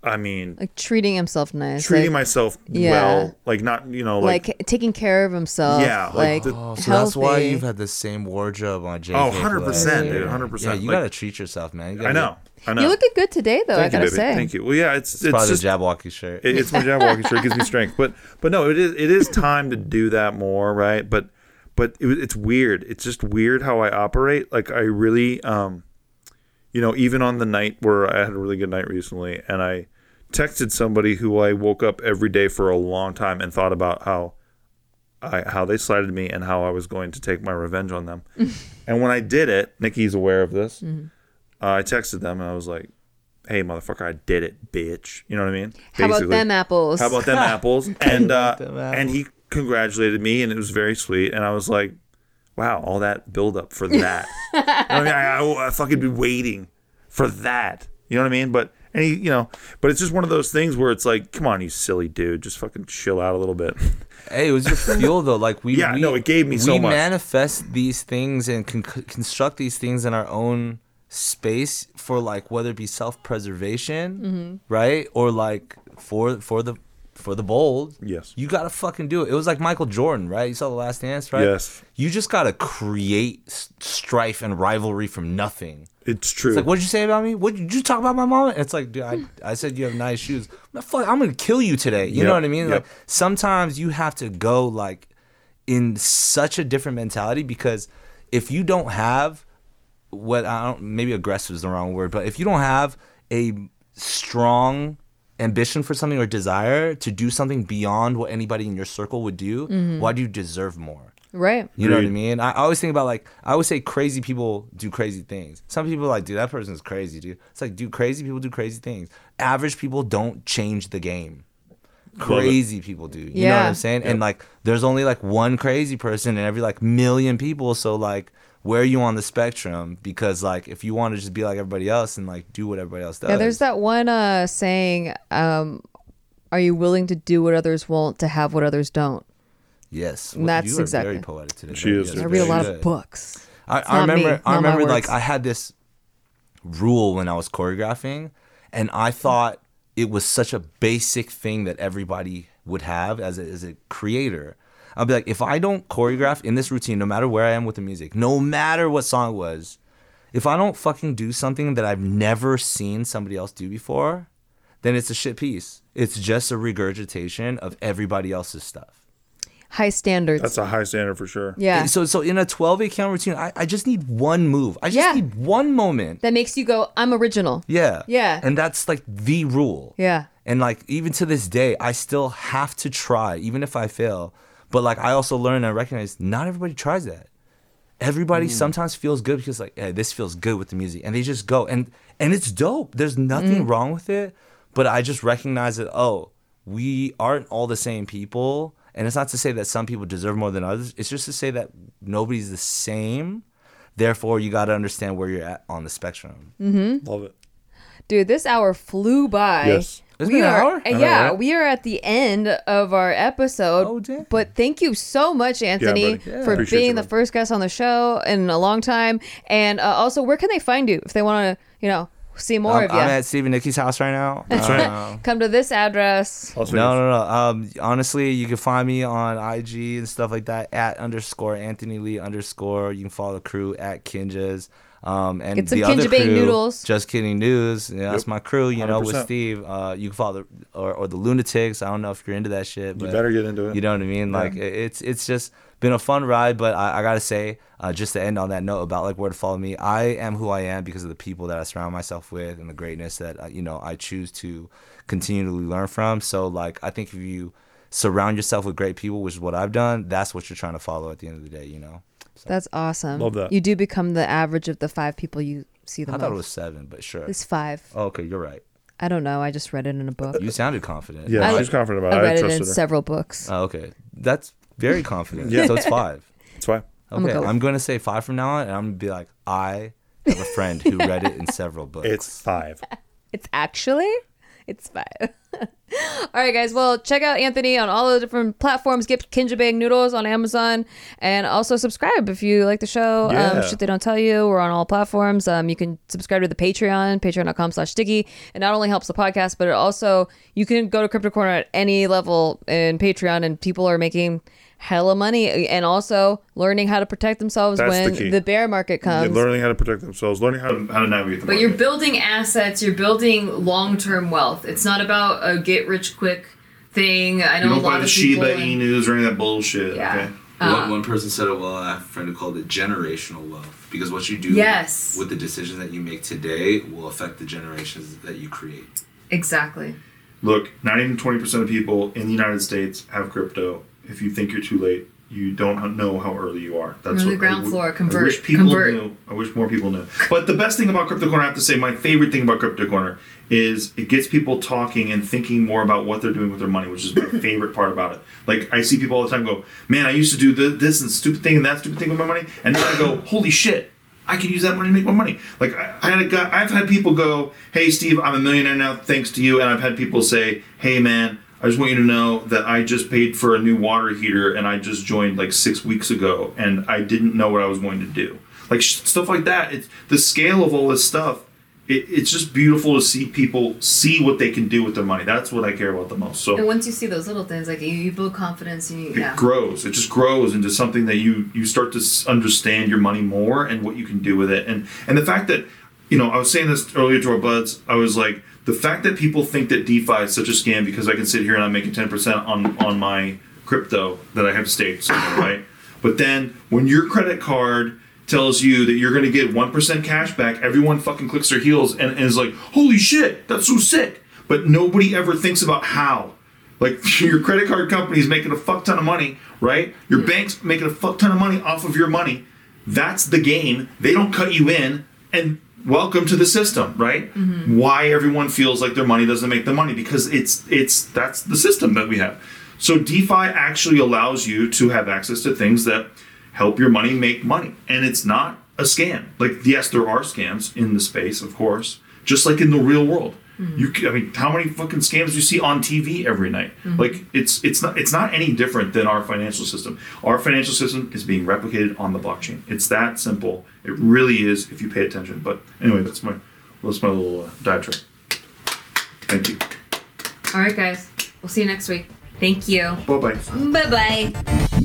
I mean, like treating himself nice. treating like, myself Yeah. well, like not, you know, like, like, taking care of himself. Yeah, like Like, the- Oh, so that's why you've had the same wardrobe on JK. Oh, 100%, dude, 100%. Yeah, you Like- gotta treat yourself, man. You I gotta know, I know. You look good today, though. Thank I gotta baby. say. Thank you. Well, yeah, it's It's, it's, probably just the Jabberwocky shirt. it- it's my Jabberwocky shirt. It gives me strength. But but no, it is it is time to do that more, right? But but it, it's weird. It's just weird how I operate. Like I really, um, you know, even on the night where I had a really good night recently, and I texted somebody who I woke up every day for a long time and thought about how I how they slighted me and how I was going to take my revenge on them. and when I did it, Nikki's aware of this. Mm-hmm. Uh, I texted them and I was like, "Hey, motherfucker, I did it, bitch." You know what I mean? How about them apples? How about them apples? And uh, them and he congratulated me, and it was very sweet. And I was like, wow, all that buildup for that. you know I mean? I, I, I fucking be waiting for that. You know what I mean? But any, you know, but it's just one of those things where it's like, come on, you silly dude, just fucking chill out a little bit. Hey, it was your fuel though. Like we, Yeah, we no, it gave me so much. we manifest these things and con- construct these things in our own space for like whether it be self preservation, Mm-hmm. right, or like for for the for the bold. Yes. you gotta fucking do it. It was like Michael Jordan, right? You saw the Last Dance, right? Yes. You just gotta create strife and rivalry from nothing. It's true. It's like, what did you say about me? What did you talk about my mom? And it's like, dude, I, I said you have nice shoes. Fuck, I'm gonna kill you today. You know what I mean? yep. Like sometimes you have to go like in such a different mentality because if you don't have what I don't maybe aggressive is the wrong word, but if you don't have a strong ambition for something or desire to do something beyond what anybody in your circle would do, mm-hmm. why do you deserve more? right. You know what I mean? I I always think about like I always say crazy people do crazy things. Some people are like, dude, that person's crazy, dude. It's like, dude, crazy people do crazy things. Average people don't change the game. Crazy people do. You know what I'm saying? And like there's only like one crazy person in every like million people. So like where are you on the spectrum? Because like if you want to just be like everybody else and like do what everybody else does. Yeah, there's that one uh, saying, um, "Are you willing to do what others won't to have what others don't?" Yes. And that's you are exactly- very poetic today. She is. good. I read a lot of books. I, It's I not me, remember. I not my remember like. I had this rule when I was choreographing, and I thought it was such a basic thing that everybody would have as a, as a creator. I'll be like, if I don't choreograph in this routine, no matter where I am with the music, no matter what song it was, if I don't fucking do something that I've never seen somebody else do before, then it's a shit piece. It's just a regurgitation of everybody else's stuff. High standards. That's a high standard for sure. yeah. So so in a 12 8 count routine, I, I just need one move. I just Yeah. need one moment. that makes you go, "I'm original." Yeah. Yeah. And that's like the rule. Yeah. And like even to this day, I still have to try, even if I fail. But like I also learn and recognize not everybody tries that. Everybody Mm. sometimes feels good because like, hey, this feels good with the music. And they just go. And and it's dope. There's nothing Mm. wrong with it. But I just recognize that, oh, we aren't all the same people. And it's not to say that some people deserve more than others. It's just to say that nobody's the same. Therefore, you got to understand where you're at on the spectrum. Mhm. Love it. Dude, this hour flew by. Yes. It's we been an are, hour? I know, yeah, right? we are at the end of our episode. Oh, damn. But thank you so much, Anthony, buddy. Yeah. for Appreciate being you, the first guest on the show in a long time. And uh, also, where can they find you if they want to, you know, see more I'm, of you? I'm at Stephen Nikki's house right now. That's right. Uh, Come to this address. Also, No, no, no. Um, honestly, you can find me on IG and stuff like that at underscore Anthony Lee underscore. You can follow the crew at Kinjaz. Um, and Get some the other Kinjabang crew, noodles. Just kidding news. Yeah, that's my crew. You know, with Steve. Uh, you can follow the or, or the Lunatics. I don't know if you're into that shit. But You better get into it. You know what I mean? Like it- it's it's just been a fun ride. But I, I gotta say, uh, just to end on that note about like where to follow me, I am who I am because of the people that I surround myself with and the greatness that uh, you know I choose to continually learn from. So like I think if you surround yourself with great people, which is what I've done, that's what you're trying to follow at the end of the day. You know. That's awesome. Love that. You do become the average of the five people you see the I most. thought it was seven, but sure. It's five. Oh, okay, you're right. I don't know. I just read it in a book. You sounded confident. Yeah, I- she's confident about I it. read I it in her. several books. Oh, okay, that's very confident. Yeah. So it's five. That's why. I'm Okay, go I'm going to say five from now on, and I'm going to be like, I have a friend who read it in several books. It's five. It's actually it's fine. all right, guys. Well, check out Anthony on all the different platforms. Get Kinjabang Noodles on Amazon, and also subscribe if you like the show. Yeah. Um, shit they don't tell you. We're on all platforms. Um, you can subscribe to the Patreon, patreon.com/slash Sticky. It not only helps the podcast, but it also you can go to Crypto Corner at any level in Patreon, and people are making hella money and also learning how to protect themselves That's when the key. the bear market Yeah, comes. learning how to protect themselves, learning how to, how to navigate the But you're building assets, you're building long term wealth. It's not about a get rich quick thing. I know You don't lot buy of the people. Shiba Inus or any of that bullshit. Yeah. Okay. Uh-huh. one, one person said it well. I have a friend who called it generational wealth because what you do Yes. with the decisions that you make today will affect the generations that you create. Exactly. Look, 90 to 20% of people in the United States have crypto. If you think you're too late, you don't know how early you are. That's what ground I floor, I wish people convert. knew. I wish more people knew. But the best thing about Crypto Corner, I have to say, my favorite thing about Crypto Corner is it gets people talking and thinking more about what they're doing with their money, which is my favorite part about it. Like I see people all the time go, "Man, I used to do th- this and stupid thing and that stupid thing with my money," and then I go, "Holy shit!" I can use that money to make more money. Like I, I had a guy, I've had people go, "Hey, Steve, I'm a millionaire now, thanks to you," and I've had people say, "Hey, man." I just want you to know that I just paid for a new water heater and I just joined like six weeks ago and I didn't know what I was going to do. Like stuff like that. It's the scale of all this stuff. It, it's just beautiful to see people see what they can do with their money. That's what I care about the most. So And once you see those little things, like you, you build confidence, you, it yeah. grows. It just grows into something that you you start to understand your money more and what you can do with it. And and the fact that you know I was saying this earlier to our buds. I was like the fact that people think that DeFi is such a scam because I can sit here and I'm making ten percent on on my crypto that I have staked right? But then when your credit card tells you that you're going to get 1% cash back, everyone fucking clicks their heels and, and is like, holy shit, that's so sick. But nobody ever thinks about how. Like your credit card company is making a fuck ton of money, right? Your bank's making a fuck ton of money off of your money. That's the game. They don't cut you in, and welcome to the system, right? Mm-hmm. Why everyone feels like their money doesn't make the money because it's it's that's the system that we have. So DeFi actually allows you to have access to things that help your money make money, and it's not a scam. Like yes, there are scams in the space, of course, just like in the real world. You, c- I mean, how many fucking scams do you see on TV every night? Like it's it's not it's not any different than our financial system. Our financial system is being replicated on the blockchain. It's that simple. It really is if you pay attention. But anyway, that's my that's my little uh, diatribe. Thank you. All right, guys. We'll see you next week. Thank you. Bye bye. Bye bye.